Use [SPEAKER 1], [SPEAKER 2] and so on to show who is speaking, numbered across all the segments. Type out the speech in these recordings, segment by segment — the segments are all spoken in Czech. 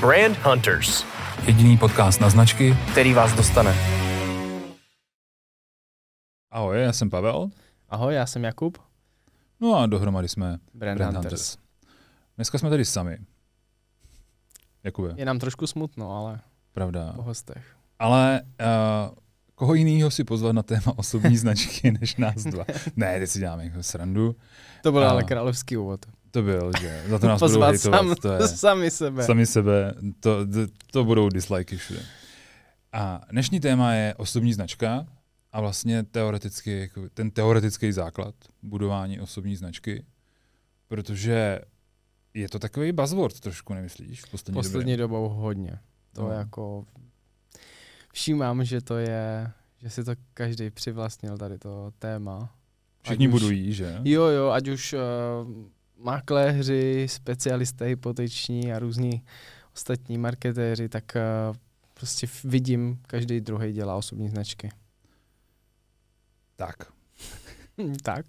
[SPEAKER 1] Brand Hunters.
[SPEAKER 2] Jediný podcast na značky,
[SPEAKER 1] který vás dostane.
[SPEAKER 2] Ahoj, já jsem Pavel.
[SPEAKER 3] Ahoj, já jsem Jakub.
[SPEAKER 2] No a dohromady jsme
[SPEAKER 3] Brand,
[SPEAKER 2] Brand
[SPEAKER 3] Hunters.
[SPEAKER 2] Hunters. Dneska jsme tady sami. Jakube,
[SPEAKER 3] Je nám trošku smutno, ale
[SPEAKER 2] pravda.
[SPEAKER 3] po hostech.
[SPEAKER 2] Ale uh, koho jiného si pozvat na téma osobní značky než nás dva? Ne, teď si děláme jako srandu.
[SPEAKER 3] To byl
[SPEAKER 2] A-
[SPEAKER 3] ale královský úvod.
[SPEAKER 2] To byl, že za to nás budou
[SPEAKER 3] Pozvat
[SPEAKER 2] hejtovat.
[SPEAKER 3] sam,
[SPEAKER 2] to je,
[SPEAKER 3] sami sebe.
[SPEAKER 2] sami sebe, to, to, to budou dislikey všude. A dnešní téma je osobní značka a vlastně teoreticky, jako ten teoretický základ budování osobní značky, protože je to takový buzzword trošku, nemyslíš? V poslední,
[SPEAKER 3] Poslední
[SPEAKER 2] době.
[SPEAKER 3] dobou hodně. To
[SPEAKER 2] No.
[SPEAKER 3] jako... Všímám, že to je, že si to každý přivlastnil tady to téma.
[SPEAKER 2] Všichni
[SPEAKER 3] ať už-
[SPEAKER 2] budují, že?
[SPEAKER 3] Jo, jo, ať už uh, makléři, specialisté hypoteční a různí ostatní marketéři, tak uh, prostě vidím, každý druhý dělá osobní značky.
[SPEAKER 2] Tak.
[SPEAKER 3] tak.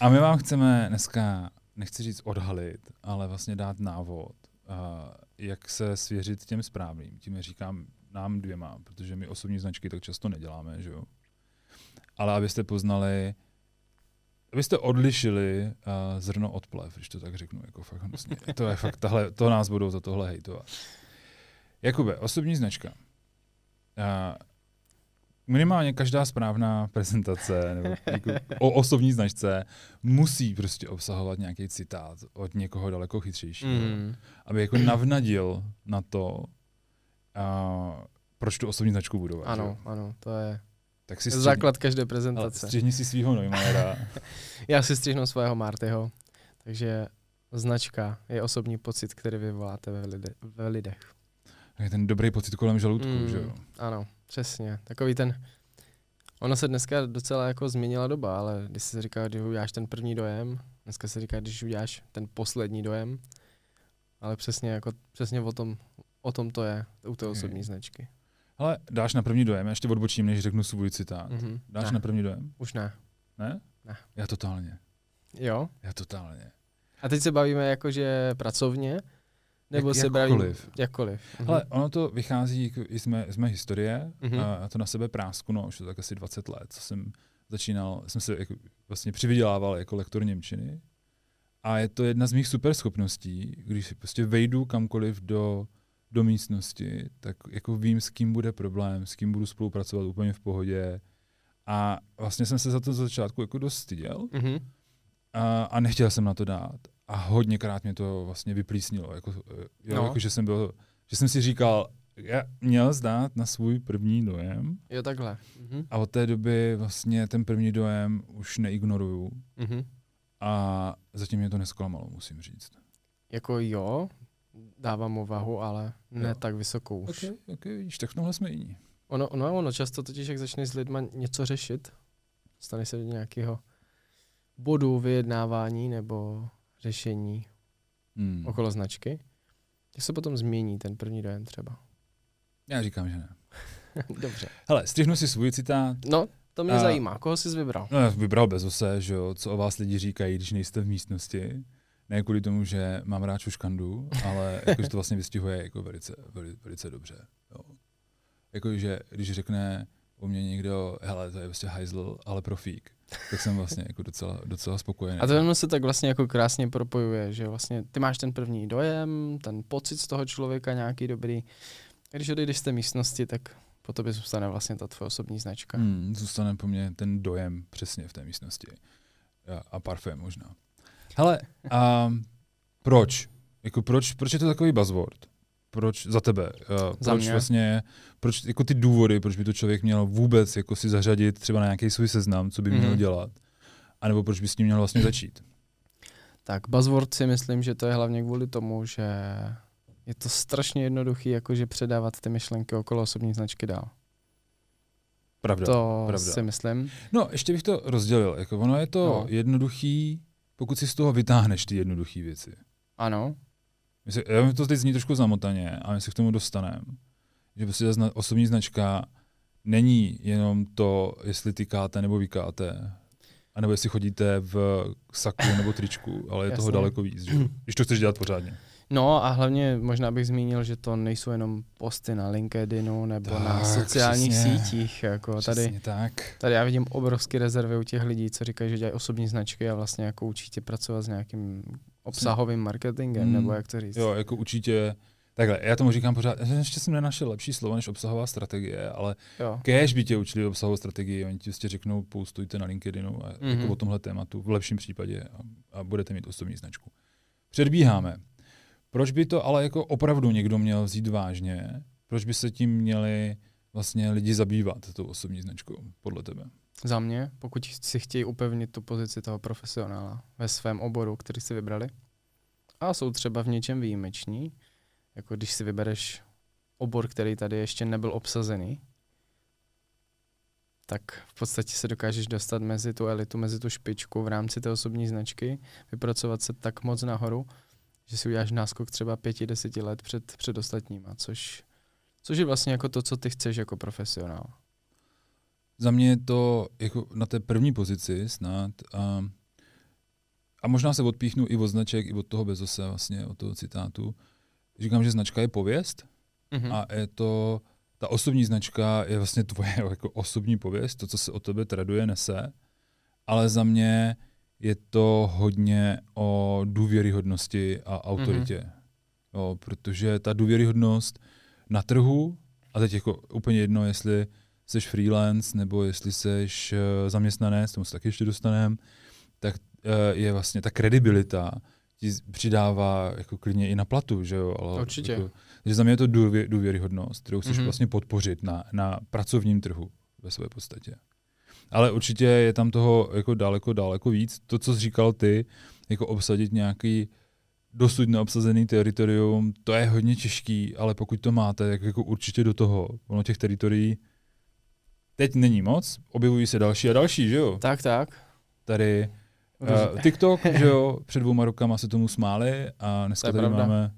[SPEAKER 2] A my vám chceme dneska, nechci říct odhalit, ale vlastně dát návod, uh, jak se svěřit těm správným. Tím říkám nám dvěma, protože my osobní značky tak často neděláme, že jo. Ale abyste poznali, abyste odlišili uh, zrno od plev, když to tak řeknu, jako fakt hnusně. To je fakt, tahle, to nás budou za tohle hejtovat. Jakube, osobní značka. Uh, minimálně každá správná prezentace nebo jako o osobní značce musí prostě obsahovat nějaký citát od někoho daleko chytřejšího, mm. Aby jako navnadil na to, uh, proč tu osobní značku budovat. že
[SPEAKER 3] Ano,
[SPEAKER 2] jo?
[SPEAKER 3] ano, to je
[SPEAKER 2] Tak si střihni,
[SPEAKER 3] základ každé
[SPEAKER 2] ale
[SPEAKER 3] prezentace.
[SPEAKER 2] střihni si svého Neumannera.
[SPEAKER 3] Já si střihnu svého Martyho, takže značka je osobní pocit, který vyvoláte ve, lide, ve lidech.
[SPEAKER 2] je ten dobrý pocit kolem žaludku,
[SPEAKER 3] Mm,
[SPEAKER 2] že jo?
[SPEAKER 3] Ano, přesně. Takový ten... Ono se dneska docela jako změnila doba, ale když se říká, když uděláš ten první dojem, dneska se říká, když uděláš ten poslední dojem, ale přesně jako, přesně o tom, o tom to je u té osobní značky.
[SPEAKER 2] Ale dáš na první dojem, já ještě odbočím, než řeknu svůj citát.
[SPEAKER 3] Mhm.
[SPEAKER 2] Dáš
[SPEAKER 3] ne,
[SPEAKER 2] na první dojem?
[SPEAKER 3] Už ne.
[SPEAKER 2] Ne?
[SPEAKER 3] Ne.
[SPEAKER 2] Já totálně.
[SPEAKER 3] Jo?
[SPEAKER 2] Já totálně.
[SPEAKER 3] A teď se bavíme jakože pracovně, nebo
[SPEAKER 2] Jak-
[SPEAKER 3] se bavíme
[SPEAKER 2] jakkoliv.
[SPEAKER 3] jakkoliv. Mhm.
[SPEAKER 2] Ale ono to vychází jako i z mé, z mé historie,
[SPEAKER 3] Mhm.
[SPEAKER 2] mm-hmm. a já to na sebe prásku, no, už to tak asi 20 let, co jsem začínal, jsem se jako vlastně přivydělával jako lektor Němčiny a je to jedna z mých super schopností, když prostě vejdu kamkoliv do, do místnosti, tak jako vím, s kým bude problém, s kým budu spolupracovat úplně v pohodě a vlastně jsem se za to z začátku jako dost styděl
[SPEAKER 3] Mhm.
[SPEAKER 2] a, a nechtěl jsem na to dát. A hodněkrát mě to vlastně vyplísnilo. Jako, eh, jo,
[SPEAKER 3] No.
[SPEAKER 2] no. jako, že, jsem byl, že jsem si říkal, já měl zdát na svůj první dojem
[SPEAKER 3] Jo, takhle. Mhm.
[SPEAKER 2] a od té doby vlastně ten první dojem už neignoruju
[SPEAKER 3] Mhm.
[SPEAKER 2] a zatím mě to nesklamalo, musím říct.
[SPEAKER 3] Jako jo, dávám mu váhu, ale ne
[SPEAKER 2] Jo.
[SPEAKER 3] tak vysokou už.
[SPEAKER 2] Ok, ok, vidíš, tak v tomhle jsme jiní.
[SPEAKER 3] Ono, ono, ono často totiž, jak začneš s lidma něco řešit, stane se do nějakého bodu vyjednávání nebo řešení
[SPEAKER 2] Hmm.
[SPEAKER 3] okolo značky, tak se potom změní ten první dojem třeba.
[SPEAKER 2] Já říkám, že ne.
[SPEAKER 3] Dobře.
[SPEAKER 2] Hele, střihnu si svůj citát.
[SPEAKER 3] No, to mě
[SPEAKER 2] A-
[SPEAKER 3] zajímá. Koho jsi vybral?
[SPEAKER 2] No, já vybral Bezose, že jo, co o vás lidi říkají, když nejste v místnosti. Ne kvůli tomu, že mám rád šuškandu, ale jakože to vlastně vystihuje jako velice, velice, velice dobře. Jo. Jakože když řekne o mě někdo, hele, to je prostě hajzl, ale profík, tak jsem vlastně jako docela, docela spokojený.
[SPEAKER 3] A to jenom se tak vlastně jako krásně propojuje, že vlastně ty máš ten první dojem, ten pocit z toho člověka nějaký dobrý. Když odejdeš z té místnosti, tak po tobě zůstane vlastně ta tvoje osobní značka.
[SPEAKER 2] Hmm, zůstane po mně ten dojem přesně v té místnosti. A parfém možná. Hele, a proč? Jako proč, proč je to takový buzzword? Proč za tebe? Uh,
[SPEAKER 3] Za
[SPEAKER 2] proč
[SPEAKER 3] mě?
[SPEAKER 2] vlastně, proč jako ty důvody, proč by to člověk měl vůbec jako si zařadit třeba na nějaký svůj seznam, co by měl
[SPEAKER 3] Mhm.
[SPEAKER 2] dělat? A nebo proč by s tím měl vlastně začít?
[SPEAKER 3] Tak buzzword si myslím, že to je hlavně kvůli tomu, že je to strašně jednoduchý, jakože předávat ty myšlenky okolo osobní značky dál.
[SPEAKER 2] Pravda.
[SPEAKER 3] to
[SPEAKER 2] pravda.
[SPEAKER 3] si myslím.
[SPEAKER 2] No, ještě bych to rozdělil. Jako ono je to
[SPEAKER 3] no.
[SPEAKER 2] jednoduchý, pokud si z toho vytáhneš ty jednoduché věci.
[SPEAKER 3] Ano,
[SPEAKER 2] My se, já to teď zní trošku zamotaně, ale my se k tomu dostaneme. Že prostě ta zna, osobní značka není jenom to, jestli tykáte nebo vykáte, anebo jestli chodíte v saku nebo tričku, ale je toho
[SPEAKER 3] Jasně.
[SPEAKER 2] daleko víc, že? když to chceš dělat pořádně.
[SPEAKER 3] No a hlavně možná bych zmínil, že to nejsou jenom posty na LinkedInu nebo tak, na sociálních přesně, sítích. Jako tady,
[SPEAKER 2] tak.
[SPEAKER 3] tady já vidím obrovské rezervy u těch lidí, co říkají, že dělají osobní značky a vlastně jako určitě pracovat s nějakým obsahovým marketingem, hmm. nebo jak to říct.
[SPEAKER 2] Jo, jako určitě Takhle, já tomu říkám pořád, ještě jsem nenašel lepší slovo než obsahová strategie, ale kež by tě učili obsahovou strategii, oni ti prostě řeknou, postujte na LinkedInu a mm-hmm. jako o tomhle tématu v lepším případě a, a budete mít osobní značku. Předbíháme. Proč by to ale jako opravdu někdo měl vzít vážně? Proč by se tím měli vlastně lidi zabývat, tou osobní značkou, podle tebe?
[SPEAKER 3] Za mě, pokud si chtějí upevnit tu pozici toho profesionála ve svém oboru, který si vybrali, a jsou třeba v něčem výjimeční, jako když si vybereš obor, který tady ještě nebyl obsazený, tak v podstatě se dokážeš dostat mezi tu elitu, mezi tu špičku v rámci té osobní značky, vypracovat se tak moc nahoru, že si uděláš náskok třeba pěti, deseti let před, před ostatníma, což, což je vlastně jako to, co ty chceš jako profesionál.
[SPEAKER 2] Za mě je to jako na té první pozici snad a, a možná se odpíchnu i od značek, i od toho Bezose, vlastně od toho citátu, říkám, že značka je pověst mm-hmm. a je to, ta osobní značka je vlastně tvoje jako osobní pověst, to, co se o tebe traduje, nese, ale za mě je to hodně o důvěryhodnosti a autoritě. Mm-hmm. Jo, protože ta důvěryhodnost na trhu, a teď jako úplně jedno, jestli jsi freelance nebo jestli jsi eh, zaměstnanec, tomu se taky ještě dostaneme, tak eh, je vlastně ta kredibilita, ti přidává jako klidně i na platu, že jo?
[SPEAKER 3] Ale Určitě. Jako,
[SPEAKER 2] že za mě je to důvě, důvěryhodnost, kterou chceš mm-hmm. vlastně podpořit na, na pracovním trhu ve své podstatě. Ale určitě je tam toho jako daleko, daleko víc. To, co jsi říkal ty, jako obsadit nějaký dosud neobsazený teritorium, to je hodně těžký, ale pokud to máte, tak jako určitě do toho. Ono těch teritorií teď není moc, objevují se další a další, že jo?
[SPEAKER 3] Tak, tak.
[SPEAKER 2] Tady Uh, TikTok, že jo, před dvouma rokama se tomu smáli a dneska tady, máme,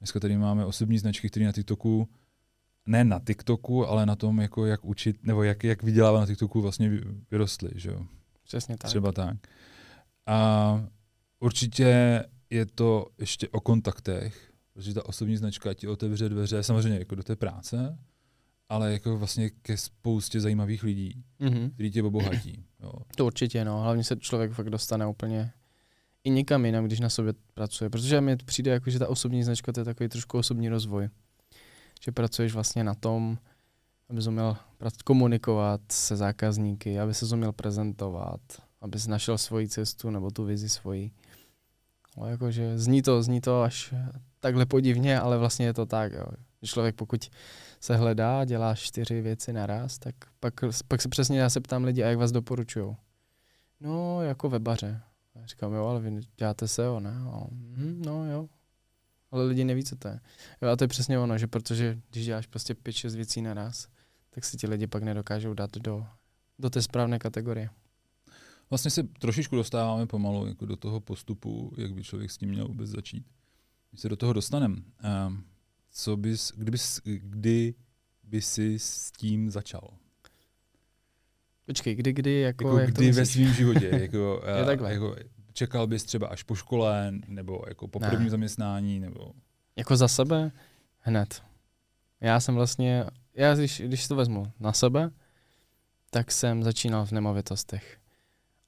[SPEAKER 2] dneska tady máme osobní značky, které na TikToku, ne na TikToku, ale na tom, jako jak učit, nebo jak, jak vydělávat na TikToku vlastně vyrostly, že jo.
[SPEAKER 3] Přesně tak.
[SPEAKER 2] Třeba tak. A určitě je to ještě o kontaktech, protože ta osobní značka ti otevře dveře samozřejmě jako do té práce, ale jako vlastně ke spoustě zajímavých lidí, mm-hmm. kteří tě obohatí. Jo.
[SPEAKER 3] To určitě, no. Hlavně se člověk fakt dostane úplně i nikam jinam, když na sobě pracuje. Protože mi přijde, jako, že ta osobní značka to je takový trošku osobní rozvoj. Že pracuješ vlastně na tom, aby uměl komunikovat se zákazníky, aby se uměl prezentovat, aby našel svoji cestu nebo tu vizi svoji. No, jakože zní to, zní to až takhle podivně, ale vlastně je to tak. Jo. Člověk pokud se hledá, dělá čtyři věci naraz, tak pak, pak se přesně já se ptám lidi, a jak vás doporučují. No, jako webaře. Já říkám, jo, ale vy děláte SEO, ne? No, hm, no jo. Ale lidi neví, co to je. Jo, a to je přesně ono, že protože když děláš prostě pět, šest věcí naraz, tak si ti lidi pak nedokážou dát do, do té správné kategorie.
[SPEAKER 2] Vlastně se trošičku dostáváme pomalu jako do toho postupu, jak by člověk s tím měl vůbec začít. Když se do toho dostaneme, um, co bys, kdybys, kdy by si s tím začal?
[SPEAKER 3] Počkej, kdy, kdy, jako,
[SPEAKER 2] jako
[SPEAKER 3] jak
[SPEAKER 2] kdy ve svém životě, jako, je takhle. jako, čekal bys třeba až po škole, nebo jako po prvním ne. zaměstnání, nebo...
[SPEAKER 3] Jako za sebe? Hned. Já jsem vlastně, já když, když to vezmu na sebe, tak jsem začínal v nemovitostech.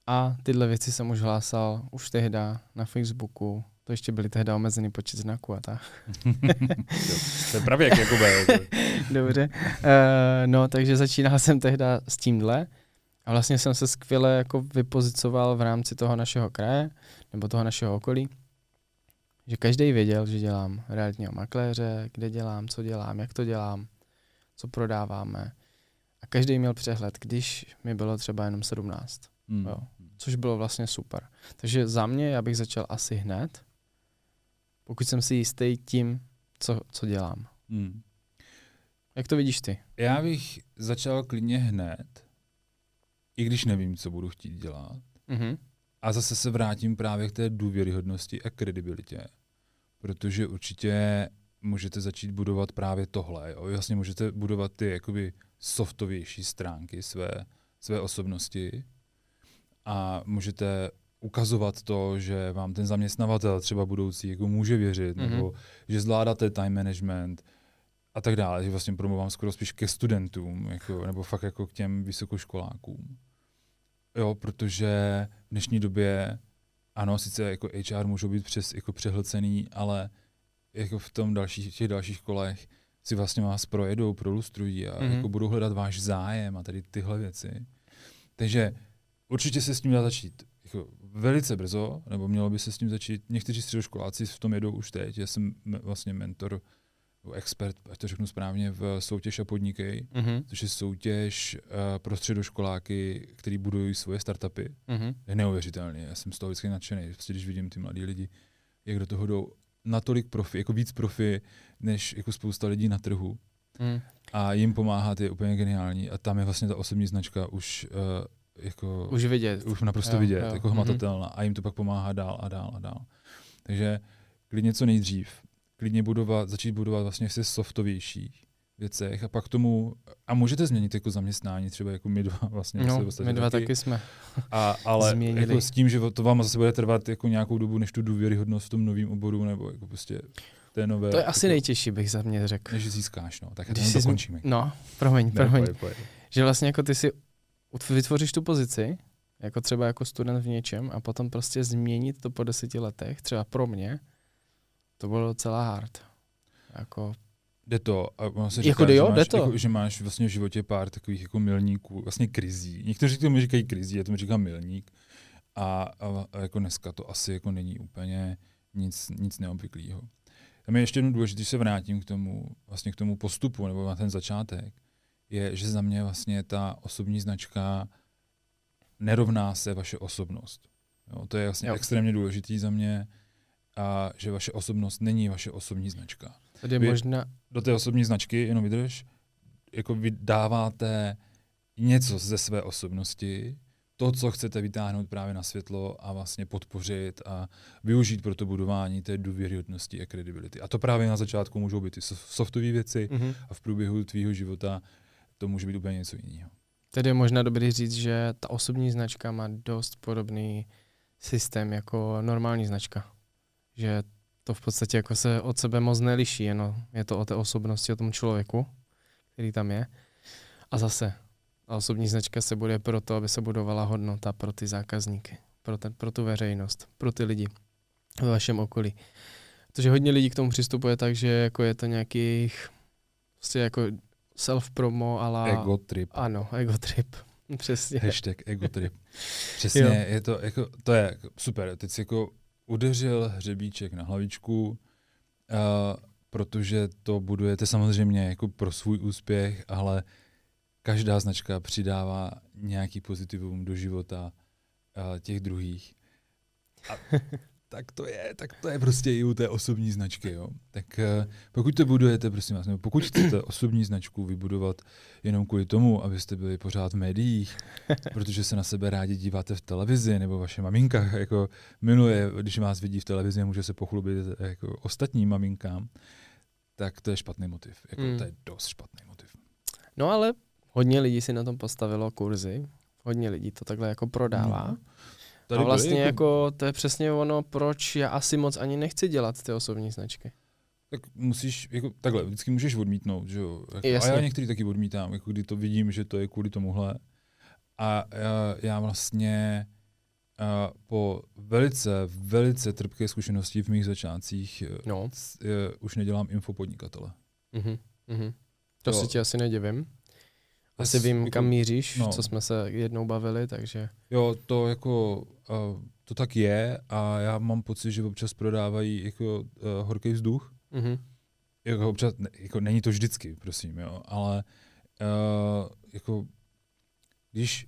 [SPEAKER 3] A tyhle věci jsem už hlásal už tehdy na Facebooku, to ještě byly tehdy omezený počet znaků a tak.
[SPEAKER 2] to je právě jak Jakube.
[SPEAKER 3] Dobře. Uh, no, takže začínal jsem tehdy s tímhle a vlastně jsem se skvěle jako vypozicoval v rámci toho našeho kraje nebo toho našeho okolí, že každý věděl, že dělám realitního makléře, kde dělám, co dělám, jak to dělám, co prodáváme. A každý měl přehled, když mi bylo třeba jenom 17. Hmm. Jo. Což bylo vlastně super. Takže za mě já bych začal asi hned, pokud jsem si jistý tím, co, co dělám. Hmm. Jak to vidíš ty?
[SPEAKER 2] Já bych začal klidně hned, i když nevím, co budu chtít dělat. Mm-hmm. A zase se vrátím právě k té důvěryhodnosti a kredibilitě. Protože určitě můžete začít budovat právě tohle. Jo? Vlastně můžete budovat ty jakoby softovější stránky své, své osobnosti a můžete ukazovat to, že vám ten zaměstnavatel třeba budoucí jako může věřit, mm-hmm. nebo že zvládáte time management a tak dále, že vlastně promluvám skoro spíš ke studentům, jako, nebo fakt jako k těm vysokoškolákům. Jo, protože v dnešní době, ano, sice jako HR můžou být přes, jako přehlcený, ale jako v tom dalších, těch dalších kolech si vlastně vás projedou, prolustrují a mm-hmm. jako budou hledat váš zájem a tady tyhle věci. Takže určitě se s tím dá začít jako velice brzo, nebo mělo by se s tím začít. Někteří středoškoláci v tom jedou už teď. Já jsem vlastně mentor, expert, ať to řeknu správně, v soutěž a podnikej, mm-hmm. což je soutěž uh, pro středoškoláky, který budují svoje startupy. Mm-hmm. Je neuvěřitelný. Já jsem z toho vždycky nadšený, prostě, když vidím ty mladí lidi, jak do toho jdou natolik profi, jako víc profi, než jako spousta lidí na trhu. Mm. A jim pomáhat je úplně geniální. A tam je vlastně ta osobní značka už uh, jako...
[SPEAKER 3] Už vidět.
[SPEAKER 2] Už naprosto jo, vidět, jo. jako hmatatelná. Mm-hmm. A jim to pak pomáhá dál a dál a dál. Takže klidně co nejdřív. Klidně budovat, začít budovat vlastně se softovějších věcech a pak tomu, a můžete změnit jako zaměstnání, třeba jako my dva vlastně.
[SPEAKER 3] No, my dva taky, taky jsme
[SPEAKER 2] a, Ale jako s tím, že to vám zase bude trvat jako nějakou dobu, než tu důvěryhodnost v tom novém oboru, nebo jako prostě
[SPEAKER 3] té
[SPEAKER 2] nové.
[SPEAKER 3] To je asi jako, nejtěžší, bych za mě řekl.
[SPEAKER 2] Než získáš, no. Tak Když to dokončíme.
[SPEAKER 3] No, promiň, promiň. Ne, pojď, pojď. Že vlastně jako ty si vytvoříš tu pozici, jako třeba jako student v něčem a potom prostě změnit to po deseti letech, třeba pro mě, to bylo docela hard. Jako
[SPEAKER 2] Jde to. A ono se jako říká,
[SPEAKER 3] jako jo,
[SPEAKER 2] že, máš,
[SPEAKER 3] jde to.
[SPEAKER 2] Jako, že máš vlastně v životě pár takových jako milníků, vlastně krizí. Někteří tomu říkají krizí, já tomu říkám milník. A, a, a, jako dneska to asi jako není úplně nic, nic neobvyklého. Tam je ještě jedno důležité, když se vrátím k tomu, vlastně k tomu postupu nebo na ten začátek, je, že za mě vlastně ta osobní značka nerovná se vaše osobnost. Jo, to je vlastně jo. extrémně důležitý za mě, a že vaše osobnost není vaše osobní značka.
[SPEAKER 3] Tady je Vy možná...
[SPEAKER 2] Do té osobní značky, jenom vydrž, jako vy dáváte něco ze své osobnosti, to, co chcete vytáhnout právě na světlo a vlastně podpořit a využít pro to budování té důvěryhodnosti a kredibility. A to právě na začátku můžou být ty softové věci mm-hmm. a v průběhu tvýho života to může být úplně něco jiného.
[SPEAKER 3] Tedy je možná dobrý říct, že ta osobní značka má dost podobný systém jako normální značka. Že to v podstatě jako se od sebe moc neliší, jenom je to o té osobnosti, o tom člověku, který tam je. A zase, a osobní značka se bude proto, aby se budovala hodnota pro ty zákazníky, pro, ten, pro tu veřejnost, pro ty lidi ve vašem okolí. Protože hodně lidí k tomu přistupuje tak, že jako je to nějaký prostě jako self-promo ala...
[SPEAKER 2] Ego trip.
[SPEAKER 3] Ano, ego trip. Přesně.
[SPEAKER 2] Hashtag ego trip. Přesně, jo. je to, jako, to je super. Teď si jako udeřil hřebíček na hlavičku, uh, protože to budujete samozřejmě jako pro svůj úspěch, ale každá značka přidává nějaký pozitivum do života uh, těch druhých. A tak to je, tak to je prostě i u té osobní značky. Jo. Tak uh, pokud to budujete, prosím vás, nebo pokud chcete osobní značku vybudovat jenom kvůli tomu, abyste byli pořád v médiích, protože se na sebe rádi díváte v televizi, nebo vaše maminka jako miluje, když vás vidí v televizi, může se pochlubit jako ostatním maminkám, tak to je špatný motiv. Jako, hmm. To je dost špatný motiv.
[SPEAKER 3] No ale hodně lidí si na tom postavilo kurzy, hodně lidí to takhle jako prodává. No. Tady a vlastně jako... jako to je přesně ono, proč já asi moc ani nechci dělat ty osobní značky.
[SPEAKER 2] Tak musíš, jako takhle, vždycky můžeš odmítnout, že jo. Jako, a já některý taky odmítám, jako kdy to vidím, že to je kvůli tomuhle. A já, já vlastně a po velice, velice trpké zkušenosti v mých začátcích eh, no. je, už nedělám infopodnikatele.
[SPEAKER 3] Mm-hmm. Mm-hmm. To, to si ti asi nedivím. Asi vím, jako, kam míříš, no. co jsme se jednou bavili, takže...
[SPEAKER 2] Jo, to jako, to tak je a já mám pocit, že občas prodávají jako uh, horký vzduch. Mm-hmm. Jako občas, ne, jako není to vždycky, prosím, jo, ale uh, jako když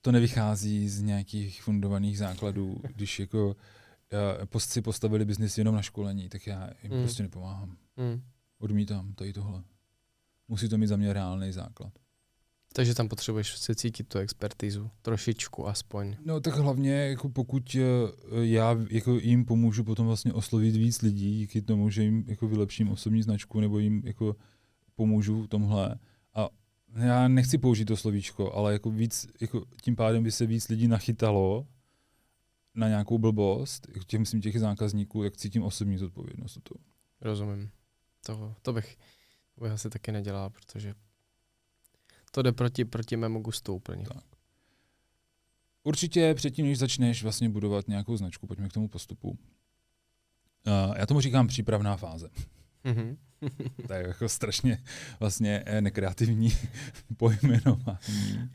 [SPEAKER 2] to nevychází z nějakých fundovaných základů, když jako uh, si postavili biznis jenom na školení, tak já jim mm. prostě nepomáhám. Mm. Odmítám tady tohle. Musí to mít za mě reálný základ.
[SPEAKER 3] Takže tam potřebuješ se cítit tu expertizu, trošičku aspoň.
[SPEAKER 2] No tak hlavně, jako pokud eh, já jako jim pomůžu potom vlastně oslovit víc lidí, díky tomu, že jim jako vylepším osobní značku nebo jim jako pomůžu v tomhle. A já nechci použít to slovíčko, ale jako víc, jako tím pádem by se víc lidí nachytalo na nějakou blbost, těch, myslím těch zákazníků, tak cítím osobní zodpovědnost. To.
[SPEAKER 3] Rozumím. To, to, bych, to bych asi taky nedělal, protože to jde proti, proti mému gustu úplně.
[SPEAKER 2] Tak. Určitě předtím, než začneš vlastně budovat nějakou značku, pojďme k tomu postupu. Uh, já tomu říkám přípravná fáze.
[SPEAKER 3] Mm-hmm.
[SPEAKER 2] to je jako strašně vlastně eh, nekreativní pojmenování.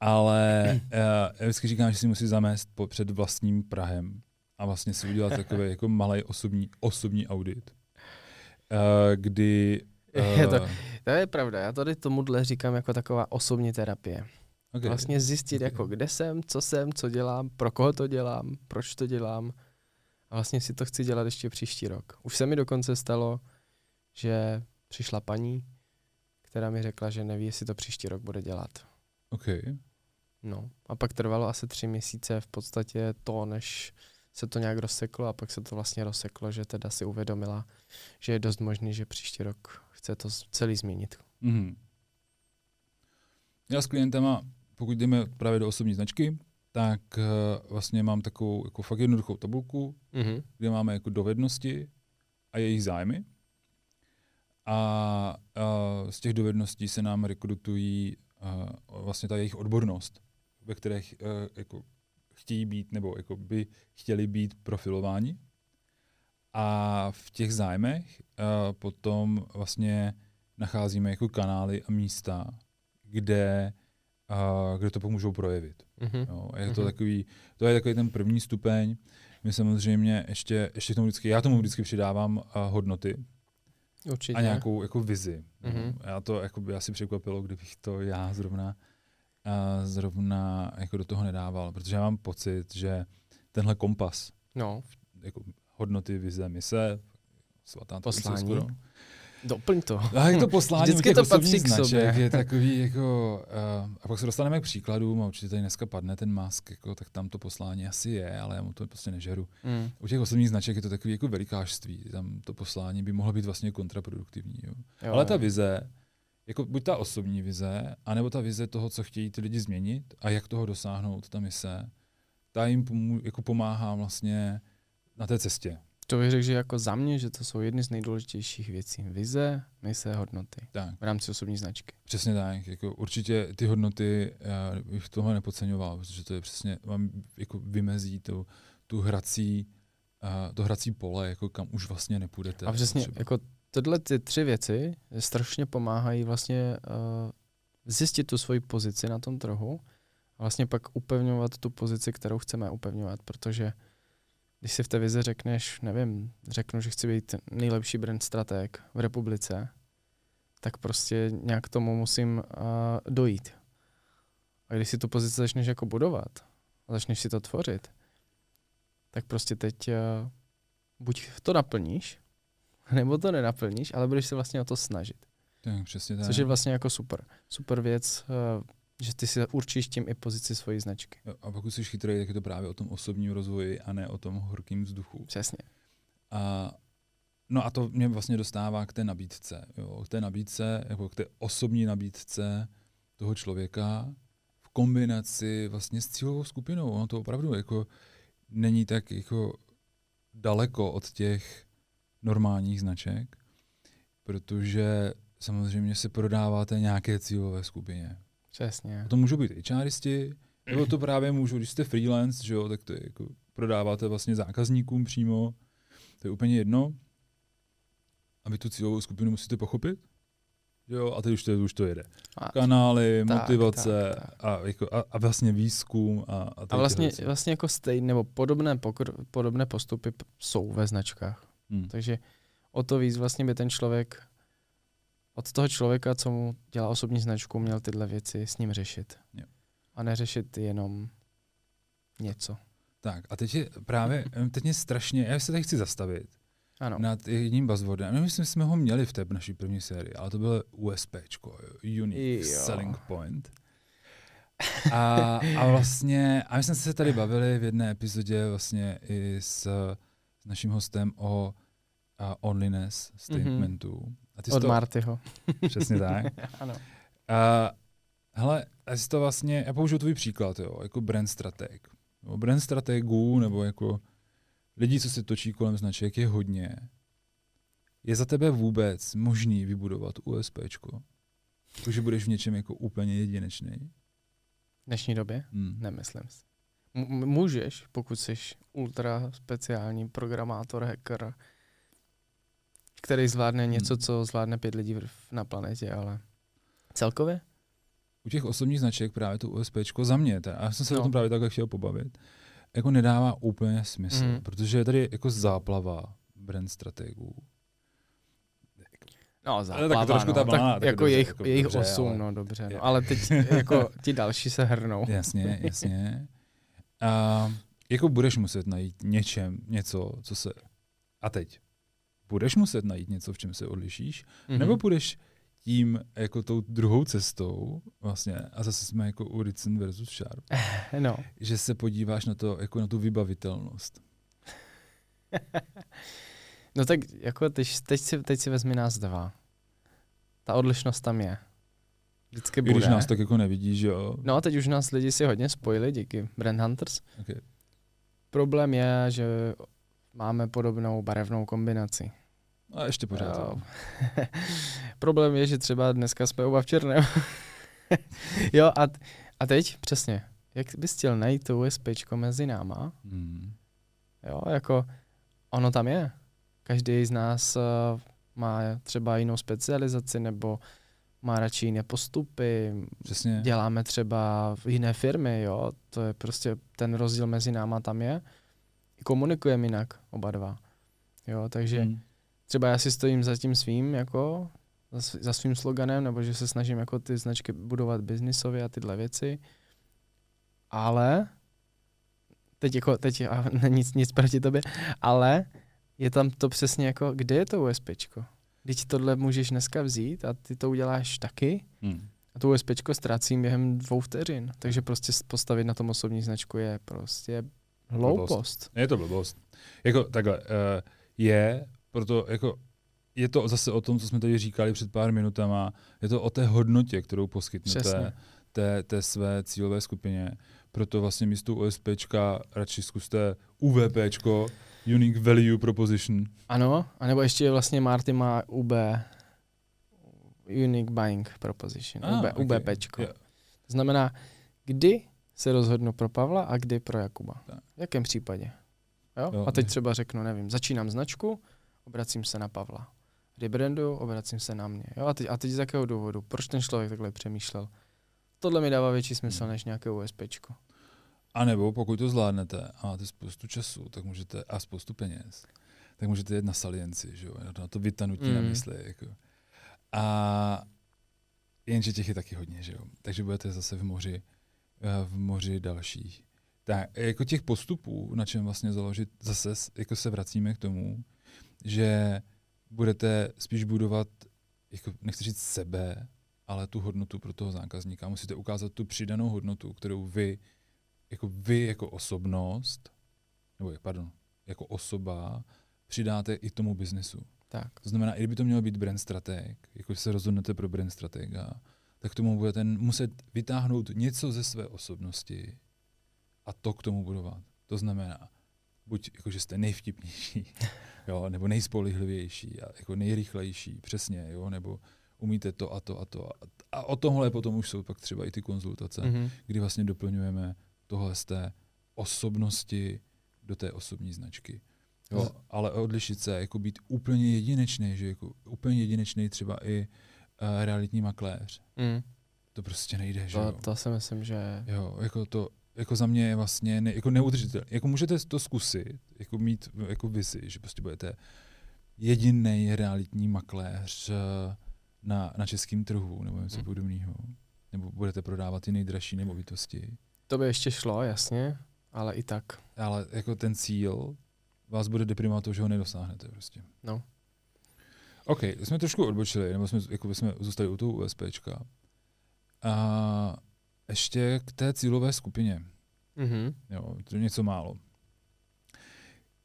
[SPEAKER 2] Ale uh, já vždycky říkám, že si musí zamést po, před vlastním Prahem a vlastně si udělat takový jako malý osobní, osobní audit. Uh, kdy...
[SPEAKER 3] Je to, to je pravda, já tady tomuhle říkám jako taková osobní terapie. Okay. Vlastně zjistit, okay. jako kde jsem, co jsem, co dělám, pro koho to dělám, proč to dělám. A vlastně si to chci dělat ještě příští rok. Už se mi dokonce stalo, že přišla paní, která mi řekla, že neví, jestli to příští rok bude dělat.
[SPEAKER 2] OK.
[SPEAKER 3] No a pak trvalo asi tři měsíce v podstatě to, než se to nějak rozseklo a pak se to vlastně rozseklo, že teda si uvědomila, že je dost možný, že příští rok chce to celý změnit.
[SPEAKER 2] Mm-hmm. Já s klientama, pokud jdeme právě do osobní značky, tak uh, vlastně mám takovou jako fakt jednoduchou tabulku, mm-hmm. kde máme jako dovednosti a jejich zájmy. A uh, z těch dovedností se nám rekrutují uh, vlastně ta jejich odbornost, ve kterých uh, jako chtějí být nebo jako by chtěli být profilováni. A v těch zájmech uh, potom vlastně nacházíme jako kanály a místa, kde, uh, kde to pomůžou projevit. Mm-hmm. Jo, je to, mm-hmm. takový, to je takový ten první stupeň. My samozřejmě ještě, ještě tomu vždycky, já tomu vždycky přidávám uh, hodnoty,
[SPEAKER 3] Určitě.
[SPEAKER 2] a nějakou jako vizi. Mm-hmm. Já to jako by asi překvapilo, kdybych to já zrovna zrovna jako do toho nedával, protože já mám pocit, že tenhle kompas,
[SPEAKER 3] no.
[SPEAKER 2] jako hodnoty, vize, mise, svatá
[SPEAKER 3] poslání, skoro, Doplň to.
[SPEAKER 2] A jak to poslání Vždycky to patří k sobě. je takový jako, uh, a pak se dostaneme k příkladům a určitě tady dneska padne ten mask, jako, tak tam to poslání asi je, ale já mu to prostě nežeru. Mm. U těch osobních značek je to takový jako velikářství, tam to poslání by mohlo být vlastně kontraproduktivní. Jo. Jo, ale ta vize, jako buď ta osobní vize, anebo ta vize toho, co chtějí ty lidi změnit a jak toho dosáhnout, ta mise, ta jim pomů- jako pomáhá vlastně na té cestě.
[SPEAKER 3] To bych řekl, že jako za mě, že to jsou jedny z nejdůležitějších věcí. Vize, mise, hodnoty.
[SPEAKER 2] Tak.
[SPEAKER 3] V rámci osobní značky.
[SPEAKER 2] Přesně tak. Jako určitě ty hodnoty, já bych tohle nepodceňoval, protože to je přesně, vám jako vymezí tu, tu hrací, uh, to hrací pole, jako kam už vlastně nepůjdete.
[SPEAKER 3] A přesně, třeba. jako tyhle ty tři věci strašně pomáhají vlastně uh, zjistit tu svoji pozici na tom trhu a vlastně pak upevňovat tu pozici, kterou chceme upevňovat, protože když si v té vizi řekneš, nevím, řeknu, že chci být nejlepší brand strateg v republice, tak prostě nějak tomu musím uh, dojít. A když si tu pozici začneš jako budovat a začneš si to tvořit, tak prostě teď uh, buď to naplníš, nebo to nenaplníš, ale budeš se vlastně o to snažit.
[SPEAKER 2] Tak, přesně tak.
[SPEAKER 3] Což je vlastně jako super. Super věc uh, že ty si určíš tím i pozici svojí značky.
[SPEAKER 2] A pokud jsi chytrý, tak je to právě o tom osobním rozvoji a ne o tom horkém vzduchu.
[SPEAKER 3] Přesně.
[SPEAKER 2] A, no a to mě vlastně dostává k té nabídce. Jo, k té nabídce, jako k té osobní nabídce toho člověka v kombinaci vlastně s cílovou skupinou. Ono to opravdu jako není tak jako daleko od těch normálních značek, protože samozřejmě se prodáváte nějaké cílové skupině.
[SPEAKER 3] Přesně.
[SPEAKER 2] A to můžou být HRisti, nebo to právě můžou, když jste freelance, že jo, tak to je jako prodáváte vlastně zákazníkům přímo, to je úplně jedno. A vy tu cílovou skupinu musíte pochopit, jo, a teď už to, už to jede. A, Kanály, tak, motivace tak, tak. A, jako, a, a vlastně výzkum. A, a,
[SPEAKER 3] a vlastně, vlastně jako stejné nebo podobné, pokr, podobné postupy jsou ve značkách. Hmm. Takže o to víc vlastně by ten člověk od toho člověka, co mu dělá osobní značku, měl tyhle věci s ním řešit.
[SPEAKER 2] Jo.
[SPEAKER 3] A neřešit jenom něco.
[SPEAKER 2] Tak a teď je právě, teď mě strašně, já se tady chci zastavit
[SPEAKER 3] ano.
[SPEAKER 2] nad jedním buzzwordem. My myslím, že jsme ho měli v té naší první sérii, ale to bylo USP, Unique jo. Selling Point. A, a vlastně, a my jsme se tady bavili v jedné epizodě vlastně i s, s naším hostem o uh, onliness statementu. Mm-hmm.
[SPEAKER 3] A ty Od to, Martyho.
[SPEAKER 2] Přesně tak.
[SPEAKER 3] ano.
[SPEAKER 2] Uh, hele, já to vlastně, já použiju tvůj příklad, jo, jako brand strateg. nebo brand strategů, nebo jako lidí, co se točí kolem značek, je hodně. Je za tebe vůbec možný vybudovat USPčko? Jakože budeš v něčem jako úplně jedinečný?
[SPEAKER 3] V dnešní době?
[SPEAKER 2] Hmm.
[SPEAKER 3] Nemyslím si. M- můžeš, pokud jsi ultra speciální programátor, hacker, který zvládne něco,
[SPEAKER 2] Hmm.
[SPEAKER 3] co zvládne pět lidí na planetě, ale celkově?
[SPEAKER 2] u těch osobních značek právě to USPčko za mě, a já jsem se
[SPEAKER 3] No.
[SPEAKER 2] o tom právě takhle chtěl pobavit, jako nedává úplně smysl,
[SPEAKER 3] Mhm.
[SPEAKER 2] protože je tady jako záplava brand strategů.
[SPEAKER 3] No,
[SPEAKER 2] tak
[SPEAKER 3] záplava,
[SPEAKER 2] trošku
[SPEAKER 3] no.
[SPEAKER 2] ta
[SPEAKER 3] tak
[SPEAKER 2] tak
[SPEAKER 3] jako
[SPEAKER 2] dobře,
[SPEAKER 3] jejich,
[SPEAKER 2] jako
[SPEAKER 3] jejich
[SPEAKER 2] dobře,
[SPEAKER 3] osm,
[SPEAKER 2] ale-
[SPEAKER 3] no dobře, no. Ale teď jako ti další se hrnou.
[SPEAKER 2] Jasně, jasně. A jako budeš muset najít něčem, něco, co se... A teď. Budeš muset najít něco, v čem se odlišíš,
[SPEAKER 3] Mhm.
[SPEAKER 2] nebo půjdeš tím, jako tou druhou cestou, vlastně, a zase jsme jako u Ritson versus Sharp,
[SPEAKER 3] No.
[SPEAKER 2] že se podíváš na to, jako na tu vybavitelnost.
[SPEAKER 3] no tak jako teď, teď, si, teď si vezmi nás dva. Ta odlišnost tam je. Vždycky
[SPEAKER 2] I
[SPEAKER 3] bude.
[SPEAKER 2] když nás tak jako nevidíš, že jo.
[SPEAKER 3] No a teď už nás lidi si hodně spojili díky Brand Hunters.
[SPEAKER 2] Okay.
[SPEAKER 3] Problém je, že máme podobnou barevnou kombinaci.
[SPEAKER 2] A ještě pořád.
[SPEAKER 3] Jo. Problém je, že třeba dneska jsme oba v černém. jo a, a teď přesně, jak bys chtěl najít to USPčko mezi náma,
[SPEAKER 2] Hmm.
[SPEAKER 3] jo, jako ono tam je. Každý z nás uh, má třeba jinou specializaci nebo má radši jiné postupy,
[SPEAKER 2] Přesně.
[SPEAKER 3] děláme třeba v jiné firmy, jo, to je prostě ten rozdíl mezi náma tam je. Komunikujeme jinak oba dva, jo, takže
[SPEAKER 2] Hmm.
[SPEAKER 3] třeba já si stojím za tím svým, jako za, sv- za svým sloganem, nebo že se snažím jako ty značky budovat biznisově a tyhle věci, ale teď jako, teď a nic, nic proti tobě, ale je tam to přesně jako, kde je to USPčko? Když tohle můžeš dneska vzít a ty to uděláš taky,
[SPEAKER 2] Hmm.
[SPEAKER 3] a to USPčko ztrácím během dvou vteřin. Takže prostě postavit na tom osobní značku je prostě hloupost.
[SPEAKER 2] Je to blbost. Jako takhle, uh, je, proto jako je to zase o tom, co jsme tady říkali před pár minutama, je to o té hodnotě, kterou poskytnete
[SPEAKER 3] Přesně.
[SPEAKER 2] té, té své cílové skupině. Proto vlastně místo USPčka radši zkuste UVPčko, Unique Value Proposition.
[SPEAKER 3] Ano, anebo ještě vlastně Marty má UB, Unique Buying Proposition,
[SPEAKER 2] Ah,
[SPEAKER 3] UB,
[SPEAKER 2] okay.
[SPEAKER 3] UBPčko.
[SPEAKER 2] Jo.
[SPEAKER 3] To znamená, kdy se rozhodnu pro Pavla a kdy pro Jakuba.
[SPEAKER 2] Tak.
[SPEAKER 3] V jakém případě? Jo?
[SPEAKER 2] Jo,
[SPEAKER 3] a teď třeba řeknu, nevím, začínám značku, obracím se na Pavla. Rebrandu, obracím se na mě. Jo? A, teď, a teď z jakého důvodu? Proč ten člověk takhle přemýšlel? Tohle mi dává větší smysl
[SPEAKER 2] Hmm.
[SPEAKER 3] než nějaké USPčko.
[SPEAKER 2] A nebo pokud to zvládnete a máte spoustu času, tak můžete, a spoustu peněz, tak můžete jít na salienci, že jo, na to vytanutí mm. na mysli. Jako. A jenže těch je taky hodně, že jo. Takže budete zase v moři, eh, v moři dalších. Tak, jako těch postupů, na čem vlastně založit, zase jako se vracíme k tomu, že budete spíš budovat, jako nechci říct sebe, ale tu hodnotu pro toho zákazníka. Musíte ukázat tu přidanou hodnotu, kterou vy jako vy jako osobnost, nebo pardon, jako osoba, přidáte i tomu biznesu.
[SPEAKER 3] Tak.
[SPEAKER 2] To znamená, i kdyby to mělo být brand strateg, jako se rozhodnete pro brand stratega, tak k tomu budete muset vytáhnout něco ze své osobnosti a to k tomu budovat. To znamená, buď jako, že jste nejvtipnější, jo, nebo nejspolehlivější a jako nejrychlejší, přesně, jo, nebo umíte to a to a to. A, a o tomhle potom už jsou pak třeba i ty konzultace
[SPEAKER 3] Mhm.
[SPEAKER 2] kdy vlastně doplňujeme tohle z té osobnosti do té osobní značky. Jo, ale odlišit se, jako být úplně jedinečný, že jako úplně jedinečný třeba i uh, realitní makléř.
[SPEAKER 3] Mm.
[SPEAKER 2] To prostě nejde, že
[SPEAKER 3] To,
[SPEAKER 2] jo.
[SPEAKER 3] to si myslím, že
[SPEAKER 2] Jo, jako to, jako za mě je vlastně ne, jako neudržitelné. Jako můžete to zkusit, jako mít jako vizi, že prostě budete jediný realitní makléř eh, na, na českém trhu nebo něco
[SPEAKER 3] Hmm.
[SPEAKER 2] podobného. Nebo budete prodávat ty nejdražší nemovitosti.
[SPEAKER 3] To by ještě šlo, jasně, ale i tak.
[SPEAKER 2] ale jako ten cíl vás bude deprimovat to, že ho nedosáhnete prostě.
[SPEAKER 3] No.
[SPEAKER 2] OK, jsme trošku odbočili, nebo jsme, jako jsme zůstali u toho USPčka. A ještě k té cílové skupině,
[SPEAKER 3] Mhm.
[SPEAKER 2] jo, to je něco málo.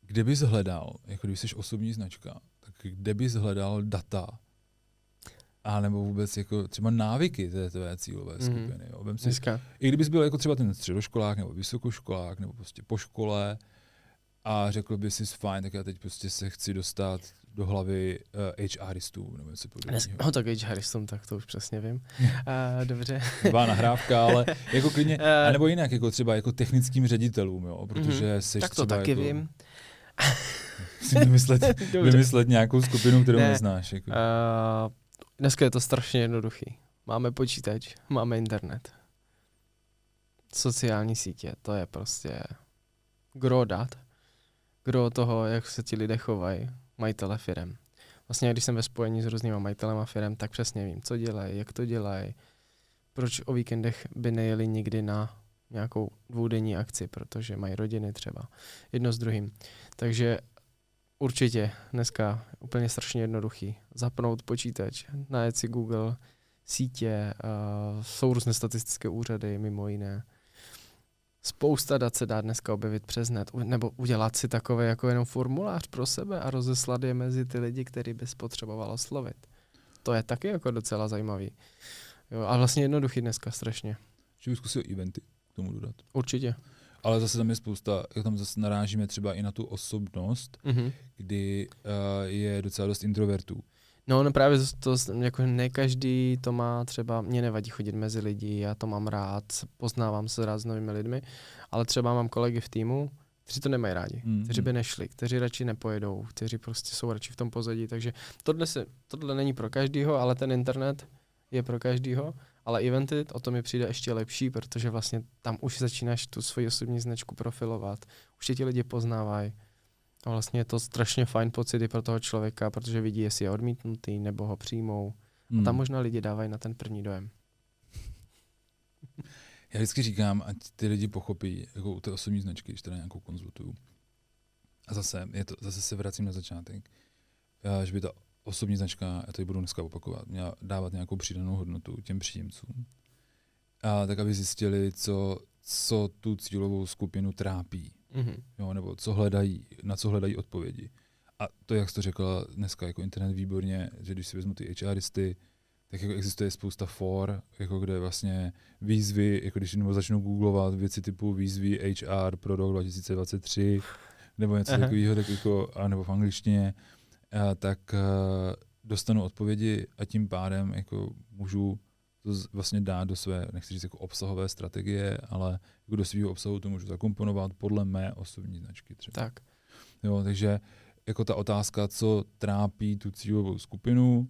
[SPEAKER 2] Kde bys hledal, jako když jsi osobní značka, tak kde bys hledal data a nebo vůbec jako třeba návyky té tvé cílové
[SPEAKER 3] Mhm.
[SPEAKER 2] skupiny. Jo. Vem si,
[SPEAKER 3] Dneska.
[SPEAKER 2] I kdybys byl jako třeba ten středoškolák nebo vysokoškolák nebo prostě po škole a řekl by si fajn, tak já teď prostě se chci dostat do hlavy uh, HRistů nebo něco podobného.
[SPEAKER 3] no tak Harrison, tak to už přesně vím. A, dobře.
[SPEAKER 2] Taková nahrávka, ale jako klidně,
[SPEAKER 3] Eh.
[SPEAKER 2] a nebo jinak, jako třeba jako technickým ředitelům, jo, protože jsi
[SPEAKER 3] tak to taky
[SPEAKER 2] jako,
[SPEAKER 3] vím.
[SPEAKER 2] Si vymyslet, vymyslet nějakou skupinu, kterou
[SPEAKER 3] Ne.
[SPEAKER 2] neznáš. Jako.
[SPEAKER 3] Uh, dneska je to strašně jednoduchý. Máme počítač, máme internet. Sociální sítě, to je prostě gro dat. Gro toho, jak se ti lidé chovají, majitele firem. Vlastně, když jsem ve spojení s různýma majitelema firem, tak přesně vím, co dělají, jak to dělají, proč o víkendech by nejeli nikdy na nějakou dvoudenní akci, protože mají rodiny třeba, jedno s druhým. Takže určitě dneska úplně strašně jednoduchý. Zapnout počítač, najet si Google, sítě, uh, jsou různé statistické úřady, mimo jiné. Spousta dat se dá dneska objevit přes net, nebo udělat si takové jako jenom formulář pro sebe a rozeslat je mezi ty lidi, který bys potřeboval oslovit. To je taky jako docela zajímavý. Jo, a vlastně jednoduchý dneska strašně.
[SPEAKER 2] Že bych zkusil eventy k tomu dodat.
[SPEAKER 3] Určitě.
[SPEAKER 2] Ale zase tam je spousta, jak tam zase narážíme třeba i na tu osobnost,
[SPEAKER 3] Mhm.
[SPEAKER 2] kdy uh, je docela dost introvertů.
[SPEAKER 3] No, no právě to, to, jako ne každý to má třeba, mě nevadí chodit mezi lidi, já to mám rád, poznávám se rád s novými lidmi, ale třeba mám kolegy v týmu, kteří to nemají rádi,
[SPEAKER 2] Mm,
[SPEAKER 3] kteří by
[SPEAKER 2] mm.
[SPEAKER 3] nešli, kteří radši nepojedou, kteří prostě jsou radši v tom pozadí, takže tohle, se, tohle není pro každýho, ale ten internet je pro každýho, ale eventy, o to mi přijde ještě lepší, protože vlastně tam už začínáš tu svoji osobní značku profilovat, už tě ti lidi poznávají, a vlastně je to strašně fajn pocit i pro toho člověka, protože vidí, jestli je odmítnutý nebo ho přijmou.
[SPEAKER 2] Hmm.
[SPEAKER 3] A tam možná lidi dávají na ten první dojem.
[SPEAKER 2] Já vždycky říkám, ať ty lidi pochopí jako u té osobní značky, když teda nějakou konzultuju. A zase, je to, zase se vracím na začátek, a že by ta osobní značka, já to budu dneska opakovat, měla dávat nějakou přidanou hodnotu těm příjemcům. A tak, aby zjistili, co, co tu cílovou skupinu trápí,
[SPEAKER 3] Mhm.
[SPEAKER 2] jo, nebo co hledají, na co hledají odpovědi. A to, jak jsi to řekla dneska, jako internet výborně, že když si vezmu ty HRisty, tak jako existuje spousta for, jako kde vlastně výzvy, jako když nebo začnu googlovat věci typu výzvy HR pro rok 2023, nebo něco
[SPEAKER 3] Aha.
[SPEAKER 2] takového, tak jako, a nebo v angličtině, tak a, dostanu odpovědi a tím pádem jako můžu to vlastně dát do své, nechci říct jako obsahové strategie, ale jako do svého obsahu to můžu zakomponovat podle mé osobní značky třeba.
[SPEAKER 3] Tak.
[SPEAKER 2] Jo, takže jako ta otázka, co trápí tu cílovou skupinu,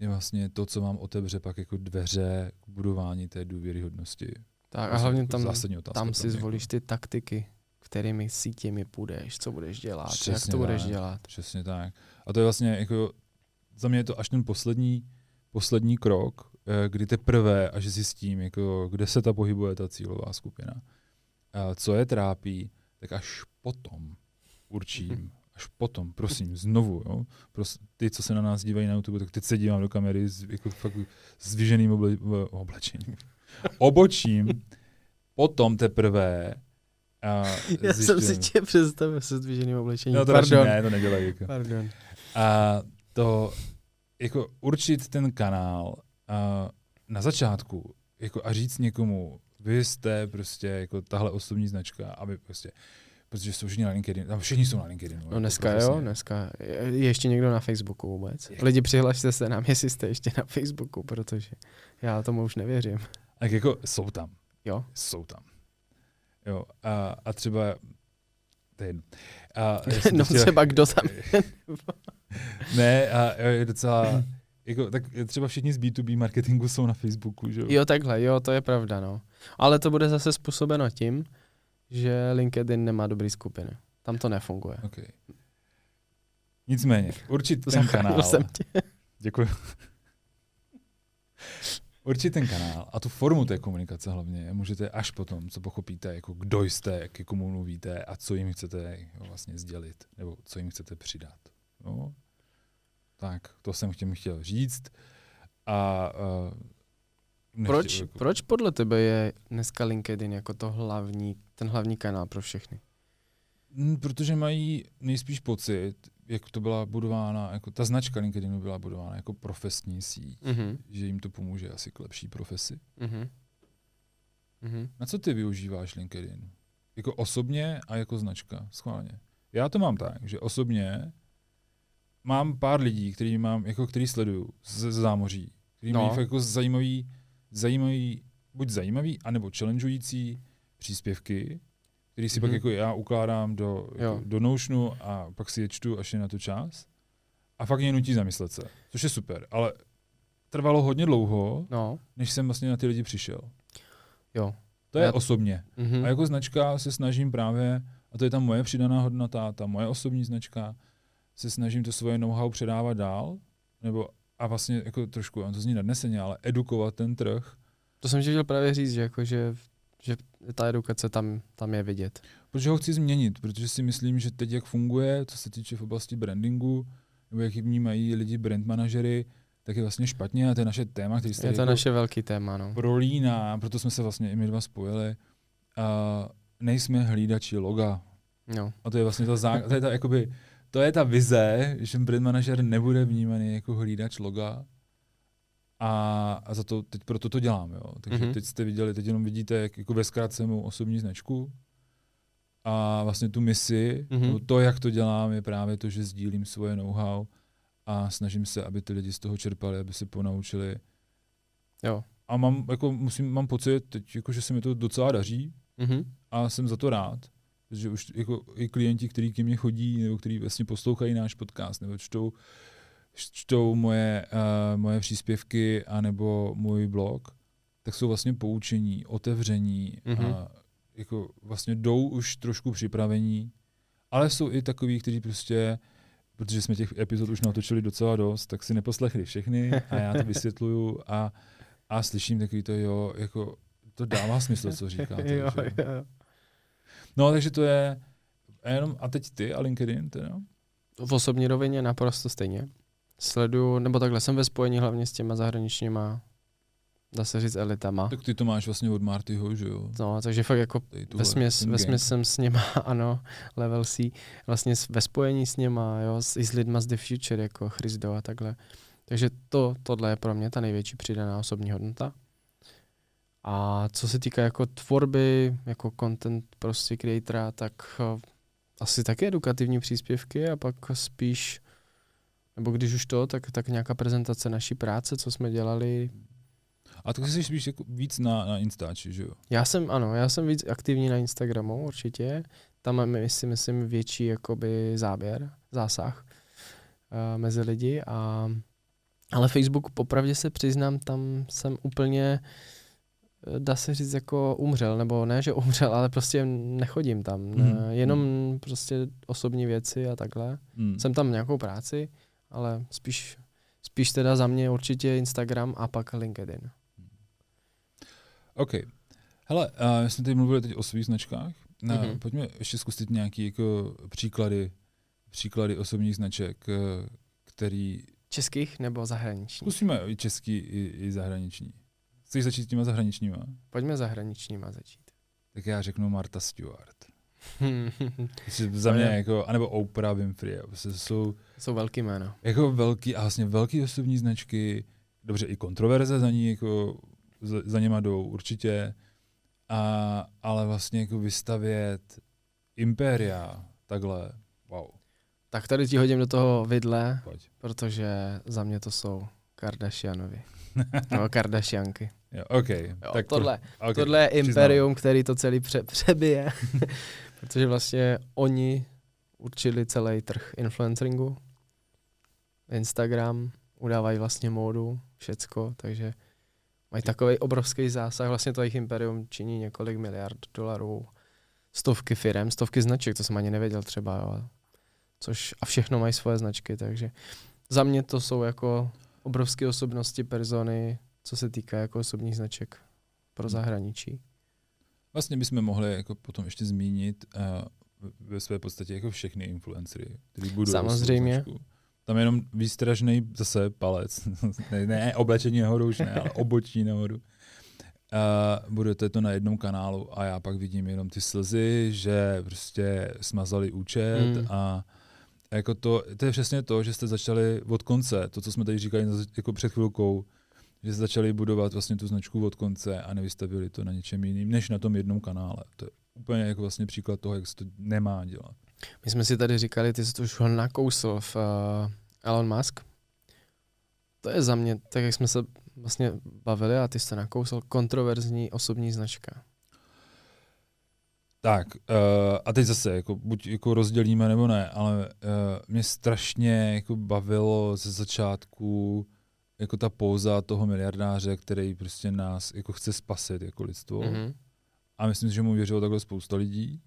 [SPEAKER 2] je vlastně to, co vám otevře pak jako dveře k budování té důvěryhodnosti.
[SPEAKER 3] tak a hlavně
[SPEAKER 2] jako
[SPEAKER 3] tam, tam si
[SPEAKER 2] mě,
[SPEAKER 3] zvolíš ty taktiky, kterými sítěmi půjdeš, co budeš dělat, jak
[SPEAKER 2] Přesně
[SPEAKER 3] to budeš
[SPEAKER 2] tak.
[SPEAKER 3] dělat.
[SPEAKER 2] Přesně tak. A to je vlastně jako, za mě je to až ten poslední, poslední krok, eh, kdy teprve, až zjistím, jako, kde se ta pohybuje ta cílová skupina, a co je trápí, tak až potom určím, až potom, prosím, znovu, jo, pros, ty, co se na nás dívají na YouTube, tak teď se dívám do kamery s, jako fakt s vyženým oble, v- oblečením, obočím, potom teprve a
[SPEAKER 3] Já jsem si tě představil se zdviženým oblečením.
[SPEAKER 2] No to
[SPEAKER 3] Pardon.
[SPEAKER 2] ne, to nedělají. Jako.
[SPEAKER 3] Pardon.
[SPEAKER 2] A to jako určit ten kanál a na začátku jako a říct někomu, vy jste prostě jako tahle osobní značka, aby prostě, protože jsou všichni na LinkedIn, tam všichni jsou na LinkedInu.
[SPEAKER 3] No
[SPEAKER 2] jako
[SPEAKER 3] dneska jo,
[SPEAKER 2] profesně.
[SPEAKER 3] dneska. Je je ještě někdo na Facebooku vůbec?
[SPEAKER 2] Je.
[SPEAKER 3] Lidi přihlašte se nám, jestli jste ještě na Facebooku, protože já tomu už nevěřím.
[SPEAKER 2] Tak jako jsou tam,
[SPEAKER 3] Jo?
[SPEAKER 2] jsou tam. Jo, a, a třeba, to je jedno. A,
[SPEAKER 3] No
[SPEAKER 2] chtěl-
[SPEAKER 3] třeba kdo tam
[SPEAKER 2] ne, a je docela, jako, tak třeba všichni z B2B marketingu jsou na Facebooku, že jo?
[SPEAKER 3] Jo, takhle, jo, to je pravda, no. Ale to bude zase způsobeno tím, že LinkedIn nemá dobrý skupiny. Tam to nefunguje.
[SPEAKER 2] Okay. Nicméně, určit ten kanál.
[SPEAKER 3] jsem tě.
[SPEAKER 2] Děkuji. Určit ten kanál a tu formu té komunikace hlavně můžete až potom, co pochopíte, jako kdo jste, k komu mluvíte a co jim chcete vlastně sdělit, nebo co jim chcete přidat. No. Tak, to jsem chtěl, chtěl říct. A uh,
[SPEAKER 3] Proč, proč podle tebe je dneska LinkedIn jako to hlavní, ten hlavní kanál pro všechny?
[SPEAKER 2] Protože mají nejspíš pocit, jak to byla budována, jako ta značka LinkedInu byla budována jako profesní síť,
[SPEAKER 3] Mhm.
[SPEAKER 2] že jim to pomůže asi k lepší profesi.
[SPEAKER 3] Mhm. Mhm.
[SPEAKER 2] Na co ty využíváš LinkedIn? Jako osobně a jako značka, schválně. Já to mám tak, že osobně mám pár lidí, který mám, jako který sleduju z, z zámoří, který
[SPEAKER 3] no.
[SPEAKER 2] mají fakt jako zajímavý, zajímavý, buď zajímavý, anebo challengeující příspěvky, který si mm-hmm. pak
[SPEAKER 3] Mhm.
[SPEAKER 2] jako já ukládám do, jako, do Notionu a pak si je čtu, až je na to čas. A fakt mě nutí zamyslet se, což je super, ale trvalo hodně dlouho,
[SPEAKER 3] No,
[SPEAKER 2] než jsem vlastně na ty lidi přišel.
[SPEAKER 3] jo.
[SPEAKER 2] To je
[SPEAKER 3] Já-
[SPEAKER 2] osobně.
[SPEAKER 3] Mhm.
[SPEAKER 2] A jako značka se snažím právě, a to je ta moje přidaná hodnota, ta moje osobní značka, se snažím to svoje know-how předávat dál, nebo a vlastně jako trošku, on to zní nadneseně, ale edukovat ten trh,
[SPEAKER 3] To jsem chtěl právě říct, že, jako, že, že ta edukace tam, tam je vidět.
[SPEAKER 2] protože ho chci změnit, protože si myslím, že teď jak funguje, co se týče v oblasti brandingu, nebo jak ji vnímají lidi brand manažery, tak je vlastně špatně a to je naše téma, který se
[SPEAKER 3] Je to
[SPEAKER 2] jako
[SPEAKER 3] naše velký téma, no.
[SPEAKER 2] prolíná, proto jsme se vlastně i my dva spojili. A nejsme hlídači loga,
[SPEAKER 3] no.
[SPEAKER 2] A to je vlastně ta, zá, to je ta, jakoby, to je ta vize, že brand manažer nebude vnímaný jako hlídač loga. A, a za to, teď proto to dělám, jo. Takže
[SPEAKER 3] Mhm.
[SPEAKER 2] mm-hmm. teď jste viděli, teď jenom vidíte, jak jako ve zkrátce mou osobní značku. A vlastně tu misi,
[SPEAKER 3] Mhm.
[SPEAKER 2] mm-hmm. nebo to, jak to dělám, je právě to, že sdílím svoje know-how a snažím se, aby ty lidi z toho čerpali, aby se ponaučili.
[SPEAKER 3] Jo.
[SPEAKER 2] A mám, jako, musím, mám pocit, teď, jako, že se mi to docela daří,
[SPEAKER 3] Mhm.
[SPEAKER 2] a jsem za to rád, že už jako i klienti, kteří ke mně chodí, nebo kteří vlastně poslouchají náš podcast, nebo čtou, čtou moje, uh, moje příspěvky, anebo můj blog, tak jsou vlastně poučení, otevření
[SPEAKER 3] Mhm.
[SPEAKER 2] a jako vlastně jdou už trošku připravení, ale jsou i takový, kteří prostě protože jsme těch epizod už natočili docela dost, tak si neposlechli všechny a já to vysvětluju a, a slyším takový to, jo, jako to dává smysl, co říkáte.
[SPEAKER 3] jo,
[SPEAKER 2] že?
[SPEAKER 3] jo.
[SPEAKER 2] No, takže to je a jenom, a teď ty a LinkedIn teda?
[SPEAKER 3] V osobní rovině naprosto stejně. Sleduju, nebo takhle jsem ve spojení hlavně s těma zahraničníma, dá se říct, elitama.
[SPEAKER 2] Tak ty to máš vlastně od Martyho, že jo?
[SPEAKER 3] No, takže fakt jako ve směs, ve jsem s něma, ano, level C, vlastně ve spojení s něma, jo, s, i s lidma z The Future, jako Chrisdo a takhle. Takže to, tohle je pro mě ta největší přidaná osobní hodnota. A co se týká jako tvorby, jako content prostě creatora, tak eh, asi taky edukativní příspěvky a pak spíš, nebo když už to, tak, tak nějaká prezentace naší práce, co jsme dělali.
[SPEAKER 2] A tak jsi spíš jako víc na, na Instači, že jo?
[SPEAKER 3] Já jsem, ano, já jsem víc aktivní na Instagramu určitě. Tam máme, si myslím, větší jakoby záběr, zásah uh, mezi lidi. A, ale Facebook, popravdě se přiznám, tam jsem úplně, eh, dá se říct, jako umřel, nebo ne, že umřel, ale prostě nechodím tam.
[SPEAKER 2] Mhm.
[SPEAKER 3] Mm. Jenom prostě osobní věci a takhle.
[SPEAKER 2] Hmm.
[SPEAKER 3] Jsem tam nějakou práci, ale spíš, spíš teda za mě určitě Instagram a pak LinkedIn.
[SPEAKER 2] OK. Hele, uh, my jsme tady mluvili teď o svých značkách.
[SPEAKER 3] Mhm.
[SPEAKER 2] mm-hmm. Pojďme ještě zkusit nějaký jako příklady, příklady osobních značek, eh, který
[SPEAKER 3] Českých nebo zahraničních?
[SPEAKER 2] zkusíme i český, i, i zahraniční. Chceš začít s těma zahraničníma?
[SPEAKER 3] Pojďme zahraničníma začít.
[SPEAKER 2] Tak já řeknu Marta Stewart. Za mě jako, anebo Oprah Winfrey. Prostě jsou
[SPEAKER 3] Jsou velký jména.
[SPEAKER 2] jako velký a vlastně velký osobní značky, dobře i kontroverze za ní jako za, za něma jdou určitě, a, ale vlastně jako vystavět impéria takhle, wow,
[SPEAKER 3] Tak tady ti hodím do toho vidle,
[SPEAKER 2] pojď.
[SPEAKER 3] protože za mě to jsou Kardashianovi. No, Kardashianky.
[SPEAKER 2] Jo, OK.
[SPEAKER 3] Jo,
[SPEAKER 2] tak
[SPEAKER 3] tohle,
[SPEAKER 2] pro, okay.
[SPEAKER 3] tohle je
[SPEAKER 2] přiznám.
[SPEAKER 3] imperium, který to celý pře- přebije. Protože vlastně oni určili celý trh influenceringu. Instagram, udávají vlastně módu, všecko, takže mají takový obrovský zásah. Vlastně to jejich imperium činí několik miliard dolarů, stovky firem, stovky značek, to jsem ani nevěděl třeba. Jo. Což, a všechno mají svoje značky, takže za mě to jsou jako obrovské osobnosti, persony, co se týká jako osobních značek pro zahraničí.
[SPEAKER 2] Vlastně bychom mohli jako potom ještě zmínit uh, ve své podstatě jako všechny influencery, kteří budou
[SPEAKER 3] Samozřejmě.
[SPEAKER 2] Tam je jenom výstražný zase palec. ne, ne, oblečení nahoru už ne, ale obočí nahoru. Uh, budete to na jednom kanálu a já pak vidím jenom ty slzy, že prostě smazali účet
[SPEAKER 3] Mm.
[SPEAKER 2] a, A jako to, to je přesně to, že jste začali od konce, to, co jsme tady říkali jako před chvilkou, že začali budovat vlastně tu značku od konce a nevystavili to na něčem jiným, než na tom jednom kanále. To je úplně jako vlastně příklad toho, jak se to nemá dělat.
[SPEAKER 3] My jsme si tady říkali, ty jsi to už nakousl v uh, Elon Musk. To je za mě, tak jak jsme se vlastně bavili a ty jsi to nakousl, kontroverzní osobní značka.
[SPEAKER 2] Tak, uh, a teď zase, jako, buď jako rozdělíme nebo ne, ale uh, mě strašně jako bavilo ze začátku jako ta pouza toho miliardáře, který prostě nás jako chce spasit jako lidstvo. Mm-hmm. A myslím si, že mu věřilo takhle spousta lidí.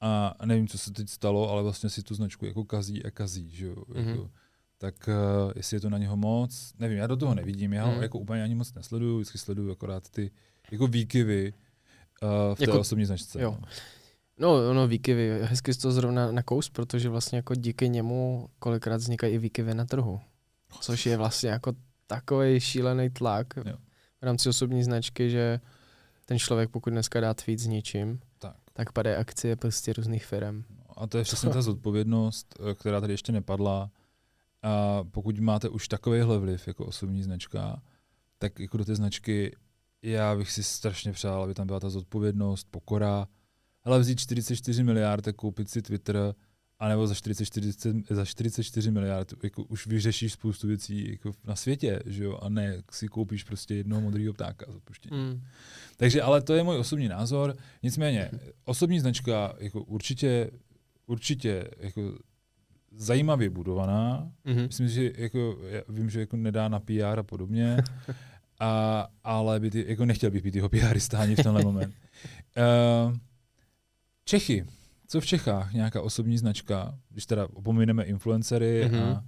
[SPEAKER 2] A nevím, co se teď stalo, ale vlastně si tu značku jako kazí a kazí, že jo. Mm-hmm. Jako, tak uh, jestli je to na něho moc, nevím, já do toho nevidím, já ho mm. jako úplně ani moc nesleduju, vždycky sleduju akorát ty jako výkyvy uh, v té jako, osobní značce.
[SPEAKER 3] Jo. No, no, no výkyvy, hezky jsi to zrovna na kous, protože vlastně jako díky němu kolikrát vznikají i výkyvy na trhu. Což je vlastně jako takový šílený tlak jo. v rámci osobní značky, že ten člověk, pokud dneska dá tweet s ničím, tak, tak padají akcie prostě různých firm.
[SPEAKER 2] No, a to je přesně ta zodpovědnost, eh, která tady ještě nepadla. A pokud máte už takovýhle vliv jako osobní značka, tak jako do té značky já bych si strašně přál, aby tam byla ta zodpovědnost, pokora, ale vzít 44 miliard a koupit si Twitter, anebo za 44, za 44 miliard jako už vyřešíš spoustu věcí jako na světě, že jo, a ne si koupíš prostě jednoho modrého ptáka z Mm. Takže, ale to je můj osobní názor. Nicméně, osobní značka jako určitě, určitě jako zajímavě budovaná. Mm-hmm. Myslím, že jako, já vím, že jako nedá na PR a podobně, a, ale by ty, jako nechtěl bych být jeho PRista ani v tenhle moment. Uh, Čechy. Co v Čechách? Nějaká osobní značka, když teda opomineme influencery mm-hmm. a...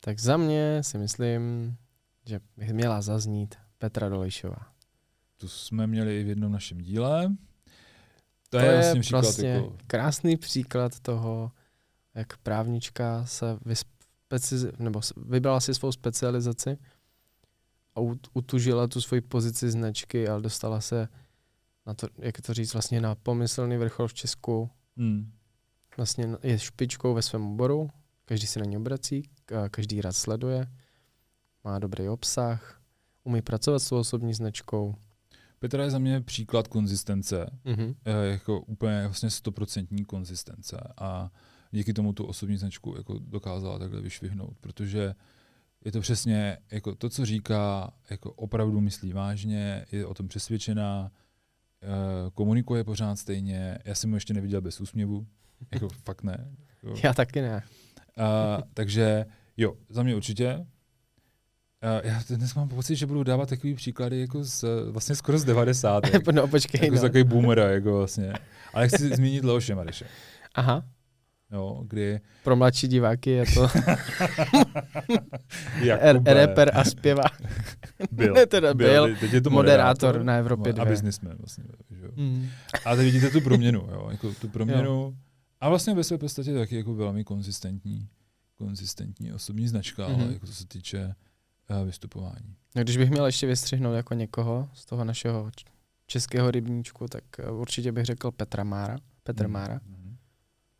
[SPEAKER 3] Tak za mě si myslím, že bych měla zaznít Petra Dolejšová.
[SPEAKER 2] Tu jsme měli i v jednom našem díle.
[SPEAKER 3] To, to je, je vlastně příklad vlastně jako... krásný příklad toho, jak právnička se vyspeci- nebo vybrala si svou specializaci a utužila tu svoji pozici značky, ale dostala se na to, jak to říct, vlastně na pomyslný vrchol v Česku. Hmm. Vlastně je špičkou ve svém oboru, každý se na ně obrací, každý rád sleduje, má dobrý obsah, umí pracovat s tou osobní značkou.
[SPEAKER 2] Petra je za mě příklad konzistence, mm-hmm. jako úplně vlastně stoprocentní konzistence a díky tomu tu osobní značku jako dokázala takhle vyšvihnout, protože je to přesně jako to, co říká, jako opravdu myslí vážně, je o tom přesvědčená, komunikuje pořád stejně. Já jsem mu ještě neviděl bez úsměvu. Jako fakt ne. Jako.
[SPEAKER 3] Já taky ne.
[SPEAKER 2] Uh, takže jo, za mě určitě. Uh, já dnes mám pocit, že budu dávat takový příklady jako z, vlastně skoro z 90.
[SPEAKER 3] no počkej.
[SPEAKER 2] Jako no. z takový boomera, jako vlastně. Ale chci zmínit Leoše Mareše.
[SPEAKER 3] Aha.
[SPEAKER 2] Jo, kdy...
[SPEAKER 3] Pro mladší diváky je to rapper a zpěvák.
[SPEAKER 2] Byl.
[SPEAKER 3] ne, teda byl, byl. Teď je to moderátor, moderátor na Evropě 2.
[SPEAKER 2] A businessman vlastně. Že? Mm. A teď vidíte tu proměnu, jo, jako tu proměnu. Jo. A vlastně ve své podstatě taky jako velmi konzistentní, konzistentní osobní značka, mm-hmm. ale mhm. jako co se týče uh, vystupování.
[SPEAKER 3] A když bych měl ještě vystřihnout jako někoho z toho našeho českého rybníčku, tak uh, určitě bych řekl Petra Mára. Petr mm. Mára. Mm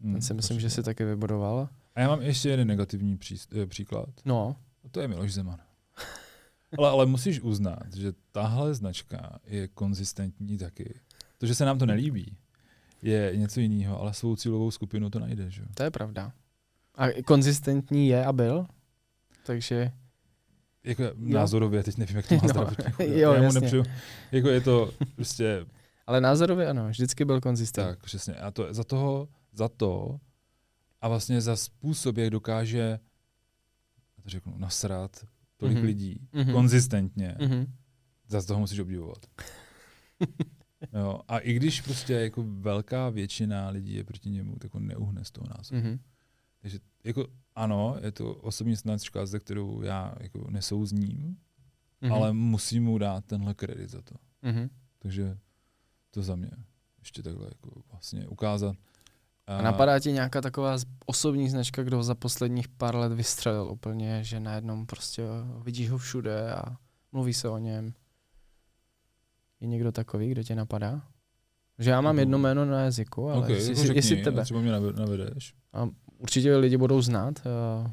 [SPEAKER 3] Hmm, Ten si myslím, určitě. že si taky vybudoval.
[SPEAKER 2] A já mám ještě jeden negativní pří, eh, příklad.
[SPEAKER 3] No.
[SPEAKER 2] A to je Miloš Zeman. ale, ale musíš uznat, že tahle značka je konzistentní taky. To, že se nám to nelíbí, je něco jiného, ale svou cílovou skupinu to najde. Že?
[SPEAKER 3] To je pravda. A konzistentní je a byl, takže...
[SPEAKER 2] Jako jo. názorově, teď nevím, jak to má no, jo, já mu nepřiju, jako je to prostě...
[SPEAKER 3] Ale názorově ano, vždycky byl konzistentní.
[SPEAKER 2] Tak, přesně. A to, za toho za to a vlastně za způsob, jak dokáže, já to řeknu, nasrat tolik mm-hmm. lidí mm-hmm. konzistentně, mm-hmm. za toho musíš obdivovat. jo, a i když prostě jako velká většina lidí je proti němu, tak on neuhne z toho názoru. Mm-hmm. Takže jako ano, je to osobní značka, ze kterou já jako nesouzním, mm-hmm. ale musím mu dát tenhle kredit za to. Mm-hmm. Takže to za mě ještě takhle jako vlastně ukázat,
[SPEAKER 3] a napadá ti nějaká taková osobní značka, kdo za posledních pár let vystřelil úplně, že najednou prostě vidíš ho všude a mluví se o něm. Je někdo takový, kdo tě napadá? Že já mám jedno jméno na jazyku, ale
[SPEAKER 2] okay,
[SPEAKER 3] jestli,
[SPEAKER 2] jako
[SPEAKER 3] jestli, jestli
[SPEAKER 2] řekni,
[SPEAKER 3] tebe.
[SPEAKER 2] třeba mě nave- navedeš.
[SPEAKER 3] Určitě lidi budou znát uh,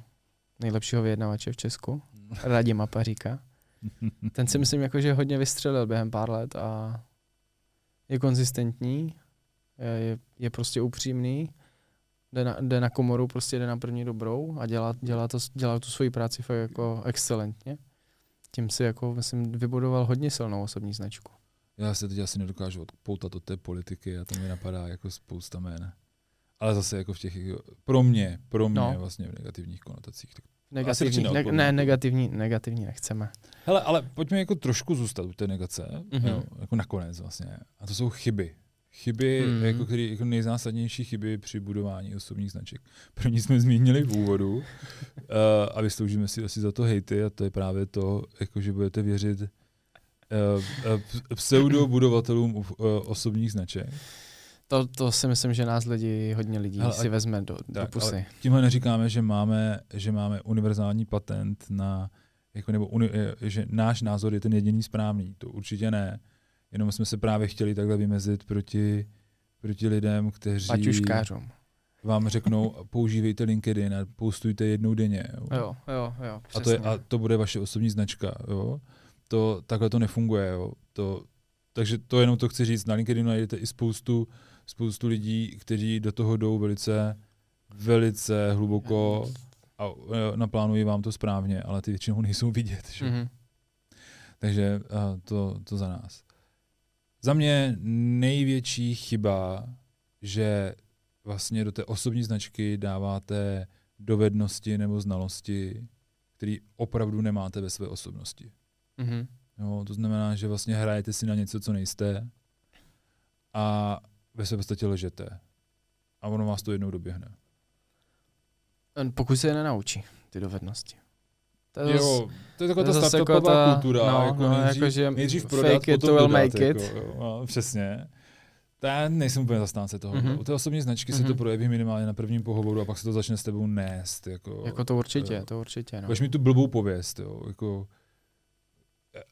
[SPEAKER 3] nejlepšího vyjednavače v Česku, Radima Paříka. Ten si myslím, jako, že hodně vystřelil během pár let a je konzistentní, je, je, je prostě upřímný, jde na, jde na komoru, prostě jde na první dobrou a dělá, dělá, to, dělá tu svoji práci fakt jako excelentně. Tím si jako, myslím, vybudoval hodně silnou osobní značku.
[SPEAKER 2] Já se teď asi nedokážu odpoutat od té politiky a to mi napadá jako spousta jmen. Ale zase jako v těch, jako, pro mě, pro mě
[SPEAKER 3] No.
[SPEAKER 2] vlastně v negativních konotacích. Tak.
[SPEAKER 3] Negativní, ne, ne, negativní, negativní nechceme.
[SPEAKER 2] Hele, ale pojďme jako trošku zůstat u té negace,
[SPEAKER 3] Mhm.
[SPEAKER 2] mm-hmm. jo, jako nakonec vlastně. A to jsou chyby. Chyby, mm. jako, který, jako nejzásadnější chyby při budování osobních značek. První jsme zmínili v úvodu uh, a vysloužíme si asi za to hejty a to je právě to, jako, že budete věřit uh, uh, pseudobudovatelům uh, osobních značek.
[SPEAKER 3] To, to si myslím, že nás lidi, hodně lidí
[SPEAKER 2] Hele,
[SPEAKER 3] si vezme do, do
[SPEAKER 2] Tak,
[SPEAKER 3] pusy.
[SPEAKER 2] ale tímhle neříkáme, že máme, že máme univerzální patent na, jako, nebo uni, že náš názor je ten jediný správný. To určitě ne. Jenom jsme se právě chtěli takhle vymezit proti, proti lidem, kteří
[SPEAKER 3] Paťuškářům.
[SPEAKER 2] vám řeknou, používejte LinkedIn a postujte jednou denně. Jo.
[SPEAKER 3] Jo, jo, jo,
[SPEAKER 2] a, to je, a to bude vaše osobní značka. Jo. To, takhle to nefunguje. Jo. To, takže to jenom to chci říct. Na LinkedInu najdete i spoustu, spoustu lidí, kteří do toho jdou velice, velice hluboko a e, naplánují vám to správně, ale ty většinou nejsou vidět. Že?
[SPEAKER 3] Mhm.
[SPEAKER 2] Takže a, to, to za nás. Za mě největší chyba, že vlastně do té osobní značky dáváte dovednosti nebo znalosti, které opravdu nemáte ve své osobnosti.
[SPEAKER 3] Mhm.
[SPEAKER 2] Jo, to znamená, že vlastně hrajete si na něco, co nejste a ve své podstatě lžete. A ono vás to jednou doběhne.
[SPEAKER 3] Jen Pokud se je nenaučí, ty dovednosti. To je
[SPEAKER 2] Jo, to je taková ta startupová
[SPEAKER 3] ta-
[SPEAKER 2] kultura.
[SPEAKER 3] no,
[SPEAKER 2] jako
[SPEAKER 3] no,
[SPEAKER 2] nejdřív,
[SPEAKER 3] jako že
[SPEAKER 2] nejdřív
[SPEAKER 3] fake
[SPEAKER 2] prodat,
[SPEAKER 3] it
[SPEAKER 2] potom
[SPEAKER 3] to will
[SPEAKER 2] dodat,
[SPEAKER 3] make
[SPEAKER 2] jako,
[SPEAKER 3] it.
[SPEAKER 2] jo, no, přesně. Já nejsem úplně zastánce toho.
[SPEAKER 3] Mhm.
[SPEAKER 2] Mm-hmm. U té osobní značky mm-hmm. se to
[SPEAKER 3] Mhm.
[SPEAKER 2] projeví minimálně na prvním pohovoru a pak se to začne s tebou nést. Jako,
[SPEAKER 3] Jako to určitě,
[SPEAKER 2] jo.
[SPEAKER 3] to určitě. No.
[SPEAKER 2] Budeš mít tu blbou pověst. Jo, jako,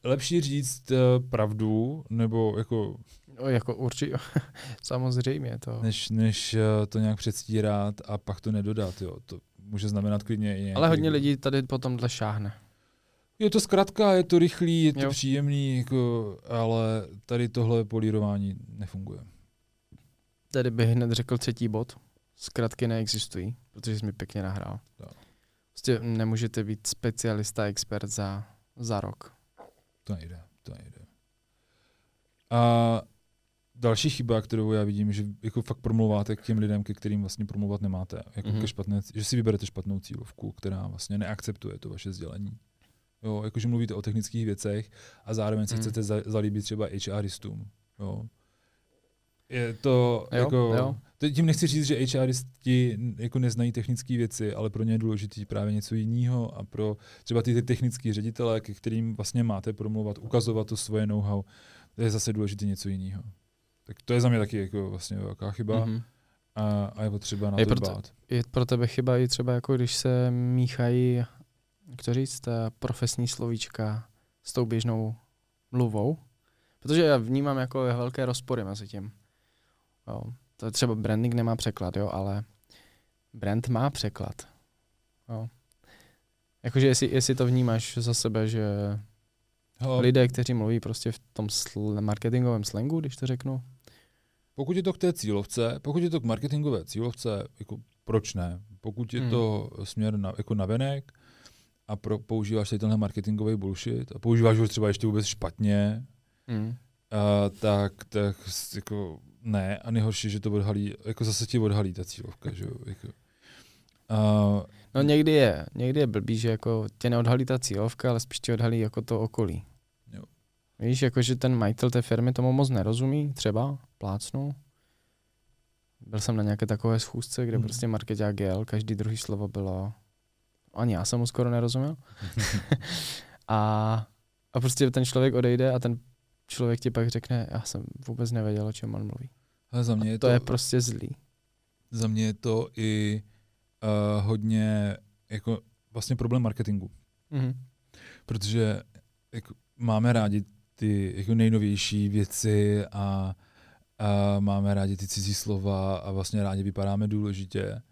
[SPEAKER 2] lepší říct eh, pravdu, nebo jako,
[SPEAKER 3] No, jako určitě, samozřejmě to.
[SPEAKER 2] než, než eh, to nějak předstírat a pak to nedodat. Jo. To může znamenat klidně i nějaký,
[SPEAKER 3] Ale hodně lidí tady potom dle šáhne.
[SPEAKER 2] Je to zkrátka, je to rychlý, je to
[SPEAKER 3] Jo.
[SPEAKER 2] příjemný, jako, ale tady tohle polírování nefunguje.
[SPEAKER 3] Tady bych hned řekl třetí bod. Zkratky neexistují, protože jsi mi pěkně nahrál.
[SPEAKER 2] Jo.
[SPEAKER 3] Prostě nemůžete být specialista, expert za, za rok.
[SPEAKER 2] To nejde, to nejde. A další chyba, kterou já vidím, že jako fakt promluváte k těm lidem, ke kterým vlastně promluvat nemáte. Jako
[SPEAKER 3] Mhm.
[SPEAKER 2] mm-hmm. ke špatné, že si vyberete špatnou cílovku, která vlastně neakceptuje to vaše sdělení. Jo, jakože mluvíte o technických věcech a zároveň se
[SPEAKER 3] Mhm.
[SPEAKER 2] chcete za, zalíbit třeba HRistům. Jo. Je to
[SPEAKER 3] Jo,
[SPEAKER 2] jako...
[SPEAKER 3] jo.
[SPEAKER 2] Tím nechci říct, že HRisti jako neznají technické věci, ale pro ně je důležité právě něco jiného a pro třeba ty, ty technické ředitele, ke kterým vlastně máte promluvat, ukazovat to svoje know-how, to je zase důležité něco jiného. Tak to je za mě taky jako vlastně velká chyba mm-hmm.
[SPEAKER 3] Mhm.
[SPEAKER 2] a, a je potřeba na
[SPEAKER 3] Je
[SPEAKER 2] to
[SPEAKER 3] proto-
[SPEAKER 2] dbát.
[SPEAKER 3] Je pro tebe chyba i třeba jako když se míchají, jak to říct, ta profesní slovíčka s tou běžnou mluvou. Protože já vnímám jako velké rozpory mezi tím. Jo. To je třeba branding nemá překlad, jo, ale brand má překlad. Jo. Jakože jestli, jestli to vnímáš za sebe, že
[SPEAKER 2] Hele,
[SPEAKER 3] lidé, kteří mluví prostě v tom sl- marketingovém slangu, když to řeknu,
[SPEAKER 2] Pokud je to k té cílovce, pokud je to k marketingové cílovce, jako proč ne? Pokud je
[SPEAKER 3] Hmm.
[SPEAKER 2] to směr na, jako navenek a pro, používáš tady tenhle marketingový bullshit a používáš ho třeba ještě vůbec špatně,
[SPEAKER 3] mm.
[SPEAKER 2] a, tak, tak jako ne. A nejhorší, že to odhalí, jako zase ti odhalí ta cílovka, že jo? Jako, a,
[SPEAKER 3] No někdy je, někdy je blbý, že jako tě neodhalí ta cílovka, ale spíš tě odhalí jako to okolí.
[SPEAKER 2] Jo.
[SPEAKER 3] Víš, jako že ten majitel té firmy tomu moc nerozumí, třeba, plácnu. Byl jsem na nějaké takové schůzce, kde
[SPEAKER 2] Hmm.
[SPEAKER 3] prostě marketák GL, každý druhý slovo bylo, ani já jsem mu skoro nerozuměl. a, a prostě ten člověk odejde a ten člověk ti pak řekne, já jsem vůbec nevěděl, o čem on mluví.
[SPEAKER 2] ale za mě
[SPEAKER 3] A
[SPEAKER 2] je
[SPEAKER 3] to
[SPEAKER 2] to,
[SPEAKER 3] je prostě zlý.
[SPEAKER 2] za mě je to i uh, hodně jako vlastně problém marketingu.
[SPEAKER 3] Mhm.
[SPEAKER 2] protože jako, máme rádi ty jako nejnovější věci a, a máme rádi ty cizí slova a vlastně rádi vypadáme důležitě,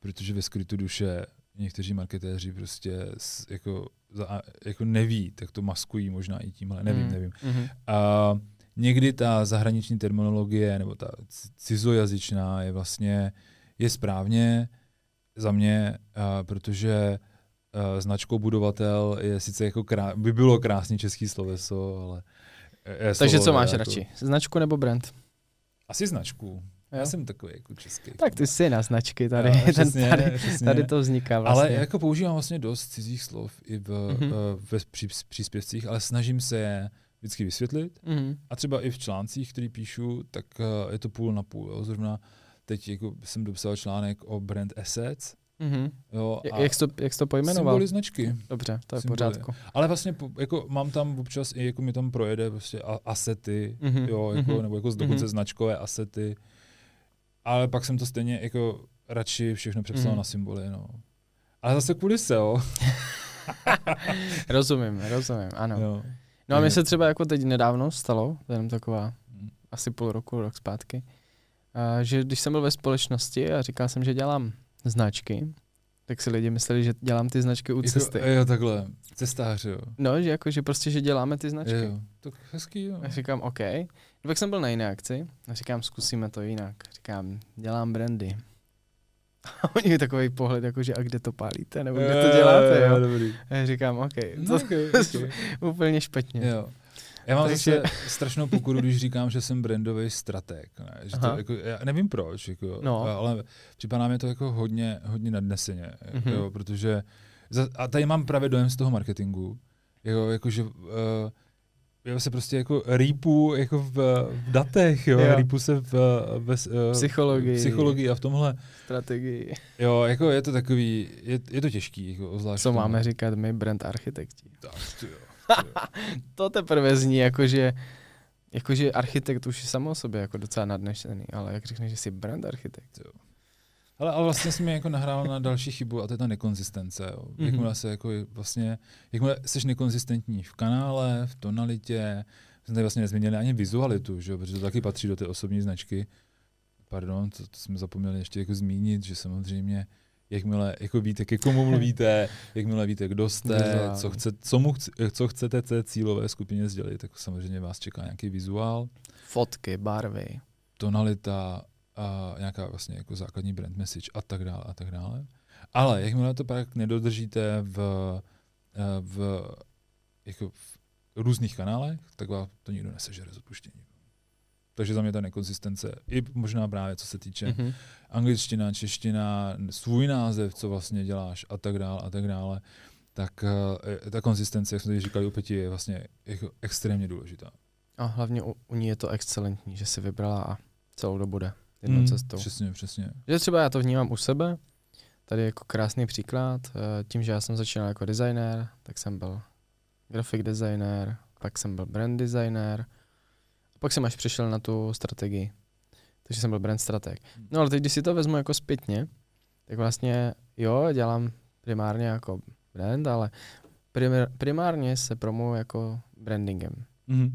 [SPEAKER 2] protože ve skrytu duše někteří marketéři prostě jako, za, jako neví, tak to maskují možná i tímhle, nevím,
[SPEAKER 3] Mm.
[SPEAKER 2] nevím.
[SPEAKER 3] Mhm.
[SPEAKER 2] A někdy ta zahraniční terminologie nebo ta cizojazyčná je vlastně je správně za mě, a protože a značkou budovatel je sice jako krá, by bylo krásný český sloveso, ale je
[SPEAKER 3] Takže
[SPEAKER 2] slovo
[SPEAKER 3] co máš
[SPEAKER 2] jako,
[SPEAKER 3] radši? Značku nebo brand?
[SPEAKER 2] Asi značku. Já
[SPEAKER 3] Jo?
[SPEAKER 2] jsem takový jako český.
[SPEAKER 3] Tak ty jsi na značky tady,
[SPEAKER 2] Jo,
[SPEAKER 3] ten,
[SPEAKER 2] přesně,
[SPEAKER 3] tady,
[SPEAKER 2] přesně.
[SPEAKER 3] tady to vzniká vlastně.
[SPEAKER 2] Ale jako používám vlastně dost cizích slov i v,
[SPEAKER 3] Mhm.
[SPEAKER 2] mm-hmm. ve pří, příspěvcích, ale snažím se je vždycky vysvětlit.
[SPEAKER 3] Mhm.
[SPEAKER 2] A třeba i v článcích, který píšu, tak uh, je to půl na půl. Jo. Zrovna teď jako jsem dopsal článek o brand assets.
[SPEAKER 3] Mhm.
[SPEAKER 2] Jo,
[SPEAKER 3] Jak, jak, jsi to, jak jsi to pojmenoval?
[SPEAKER 2] Symboly značky.
[SPEAKER 3] Dobře, to je v
[SPEAKER 2] Symboly.
[SPEAKER 3] pořádku.
[SPEAKER 2] Ale vlastně jako mám tam občas i jako mi tam projede prostě a- asety,
[SPEAKER 3] Mhm,
[SPEAKER 2] jo, jako,
[SPEAKER 3] mhm,
[SPEAKER 2] nebo jako dokonce
[SPEAKER 3] mhm.
[SPEAKER 2] značkové asety. Ale pak jsem to stejně jako radši všechno přepsal
[SPEAKER 3] Mhm.
[SPEAKER 2] na symboly, no. Ale zase kvůli SEO.
[SPEAKER 3] Rozumím, rozumím, ano.
[SPEAKER 2] jo.
[SPEAKER 3] No a
[SPEAKER 2] Takže-
[SPEAKER 3] se třeba jako teď nedávno stalo, to je jenom taková
[SPEAKER 2] Mm.
[SPEAKER 3] asi půl roku, rok zpátky, a že když jsem byl ve společnosti a říkal jsem, že dělám značky, tak si lidi mysleli, že dělám ty značky u cesty.
[SPEAKER 2] Jako, jo, takhle. Cestář, jo.
[SPEAKER 3] No, že jako, že prostě, že děláme ty značky.
[SPEAKER 2] Jo, tak hezký, jo.
[SPEAKER 3] A říkám, OK. No, Pak jsem byl na jiné akci a říkám, zkusíme to jinak. Říkám, dělám brandy. A oni mají takový pohled, jako, že a kde to pálíte, nebo kde to děláte, jo.
[SPEAKER 2] dobrý.
[SPEAKER 3] A já říkám, OK,
[SPEAKER 2] No,
[SPEAKER 3] to
[SPEAKER 2] okay, okay.
[SPEAKER 3] úplně špatně.
[SPEAKER 2] Jo. Já mám zase strašnou pokuru, když říkám, že jsem brandový strateg. Ne? Že to, jako, já nevím proč, jako,
[SPEAKER 3] No.
[SPEAKER 2] ale připadá mi to jako hodně, hodně nadneseně,
[SPEAKER 3] Mhm.
[SPEAKER 2] jo, protože za, a tady mám právě dojem z toho marketingu, jako, jako že uh, já se prostě jako rýpu jako v, v datech, jo,
[SPEAKER 3] Jo.
[SPEAKER 2] rýpu se v, ve, uh,
[SPEAKER 3] Psychologii.
[SPEAKER 2] psychologii a v tomhle,
[SPEAKER 3] Strategii.
[SPEAKER 2] jo, jako je to takový, je, je to těžký, jako, zvlášť
[SPEAKER 3] Co
[SPEAKER 2] v
[SPEAKER 3] máme říkat my, brand architekti?
[SPEAKER 2] Tak, jo, jo.
[SPEAKER 3] To teprve zní jako, že Jakože architekt už je samo o sobě jako docela nadnešený, ale jak řekneš, že jsi brand architekt.
[SPEAKER 2] Ale, ale vlastně jsi mi jako nahrál na další chybu a to je ta nekonzistence. Jo.
[SPEAKER 3] Mhm.
[SPEAKER 2] Jakmile se jako vlastně, jakmile jsi nekonzistentní v kanále, v tonalitě, jsme tady vlastně nezměnili ani vizualitu, že? jo, protože to taky patří do té osobní značky. Pardon, to, to jsme zapomněli ještě jako zmínit, že samozřejmě jakmile jako víte, ke komu mluvíte, jakmile víte, kdo jste, co, chce, co, mu chce, co chcete té cílové skupině sdělit, tak samozřejmě vás čeká nějaký vizuál
[SPEAKER 3] Fotky, barvy.
[SPEAKER 2] tonalita a nějaká vlastně jako základní brand message a tak dále a tak dále. Ale jakmile to pak nedodržíte v, eh, v, jako v různých kanálech, tak vám to nikdo nesežere z odpuštění. Takže za mě ta nekonzistence, i možná právě co se týče
[SPEAKER 3] Mhm.
[SPEAKER 2] angličtina, čeština, svůj název, co vlastně děláš a tak dále a tak dále, tak eh, ta konzistence, jak jsme tady říkali u Peti, je vlastně jako extrémně důležitá.
[SPEAKER 3] A hlavně u, u ní je to excelentní, že si vybrala a celou dobu jde jednou
[SPEAKER 2] Mm,
[SPEAKER 3] cestou.
[SPEAKER 2] Přesně, přesně.
[SPEAKER 3] Že třeba já to vnímám u sebe, tady jako krásný příklad, eh, tím, že já jsem začínal jako designér, tak jsem byl graphic designer, pak jsem byl brand designer, pak jsem až přišel na tu strategii. Takže jsem byl brand strateg. No ale teď, když si to vezmu jako zpětně, tak vlastně jo, dělám primárně jako brand, ale primár, primárně se promuju jako brandingem.
[SPEAKER 2] Mm-hmm.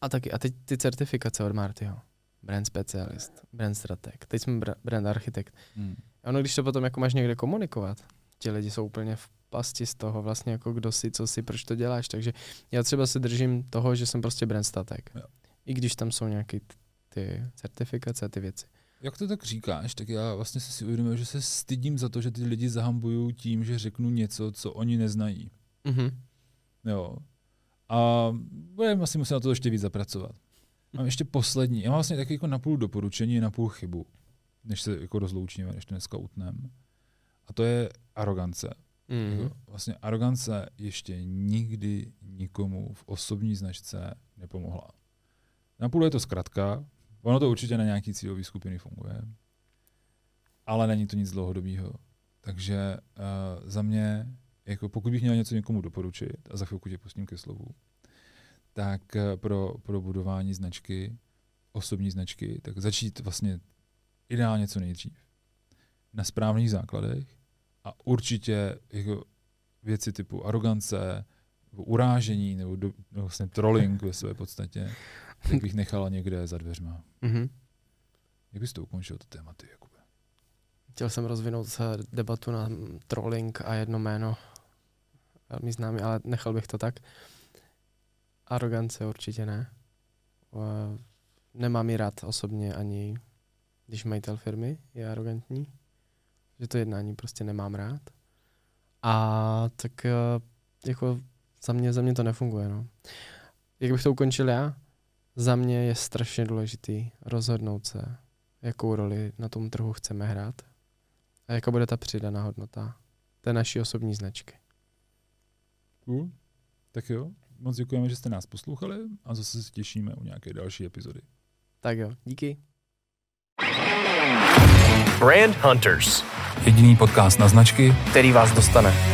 [SPEAKER 3] A taky, a teď ty certifikace od Martyho. Brand specialist, brand strateg, teď jsme bra- brand architekt.
[SPEAKER 2] Mm.
[SPEAKER 3] A ono, když to potom jako máš někde komunikovat, ti lidi jsou úplně v pasti z toho vlastně jako kdo jsi, co jsi, proč to děláš, takže já třeba se držím toho, že jsem prostě brand strateg.
[SPEAKER 2] Jo.
[SPEAKER 3] I když tam jsou nějaké ty certifikace a ty věci.
[SPEAKER 2] Jak to tak říkáš, tak já vlastně si uvědomuji, že se stydím za to, že ty lidi zahambují tím, že řeknu něco, co oni neznají.
[SPEAKER 3] Mhm.
[SPEAKER 2] Jo. A budeme asi muset na to ještě víc zapracovat. Mám ještě poslední. Já mám vlastně taky jako napůl doporučení, napůl chybu, než se jako rozloučíme, než to dneska utnem. A to je arogance. Jako Vlastně arogance ještě nikdy nikomu v osobní značce nepomohla. Napůl je to zkratka, ono to určitě na nějaký cílový skupiny funguje, ale není to nic dlouhodobého. Takže uh, za mě, jako pokud bych měl něco někomu doporučit, a za chvilku tě pustím ke slovu, tak uh, pro, pro budování značky, osobní značky, tak začít vlastně ideálně co nejdřív. Na správných základech a určitě jako věci typu arogance, nebo urážení, nebo, do, nebo vlastně trolling ve své podstatě, tak bych nechala někde za dveřma.
[SPEAKER 3] Mhm.
[SPEAKER 2] Jak bys to ukončil, to téma ty, Jakube?
[SPEAKER 3] Chtěl jsem rozvinout se debatu na trolling a jedno jméno velmi známý, ale nechal bych to tak. Arogance určitě ne. Eh, Nemám ji rád osobně ani když majitel firmy je arrogantní. Že to jednání prostě nemám rád. A tak eh, jako za mě, za mě to nefunguje. No. Jak bych to ukončil já? Za mě je strašně důležitý rozhodnout se, jakou roli na tom trhu chceme hrát a jaká bude ta přidaná hodnota té naší osobní značky.
[SPEAKER 2] Cool. Tak jo, moc děkujeme, že jste nás poslouchali a zase se těšíme u nějaké další epizody.
[SPEAKER 3] Tak jo, díky.
[SPEAKER 1] Brand Hunters,
[SPEAKER 2] Jediný podcast na značky,
[SPEAKER 1] který vás dostane.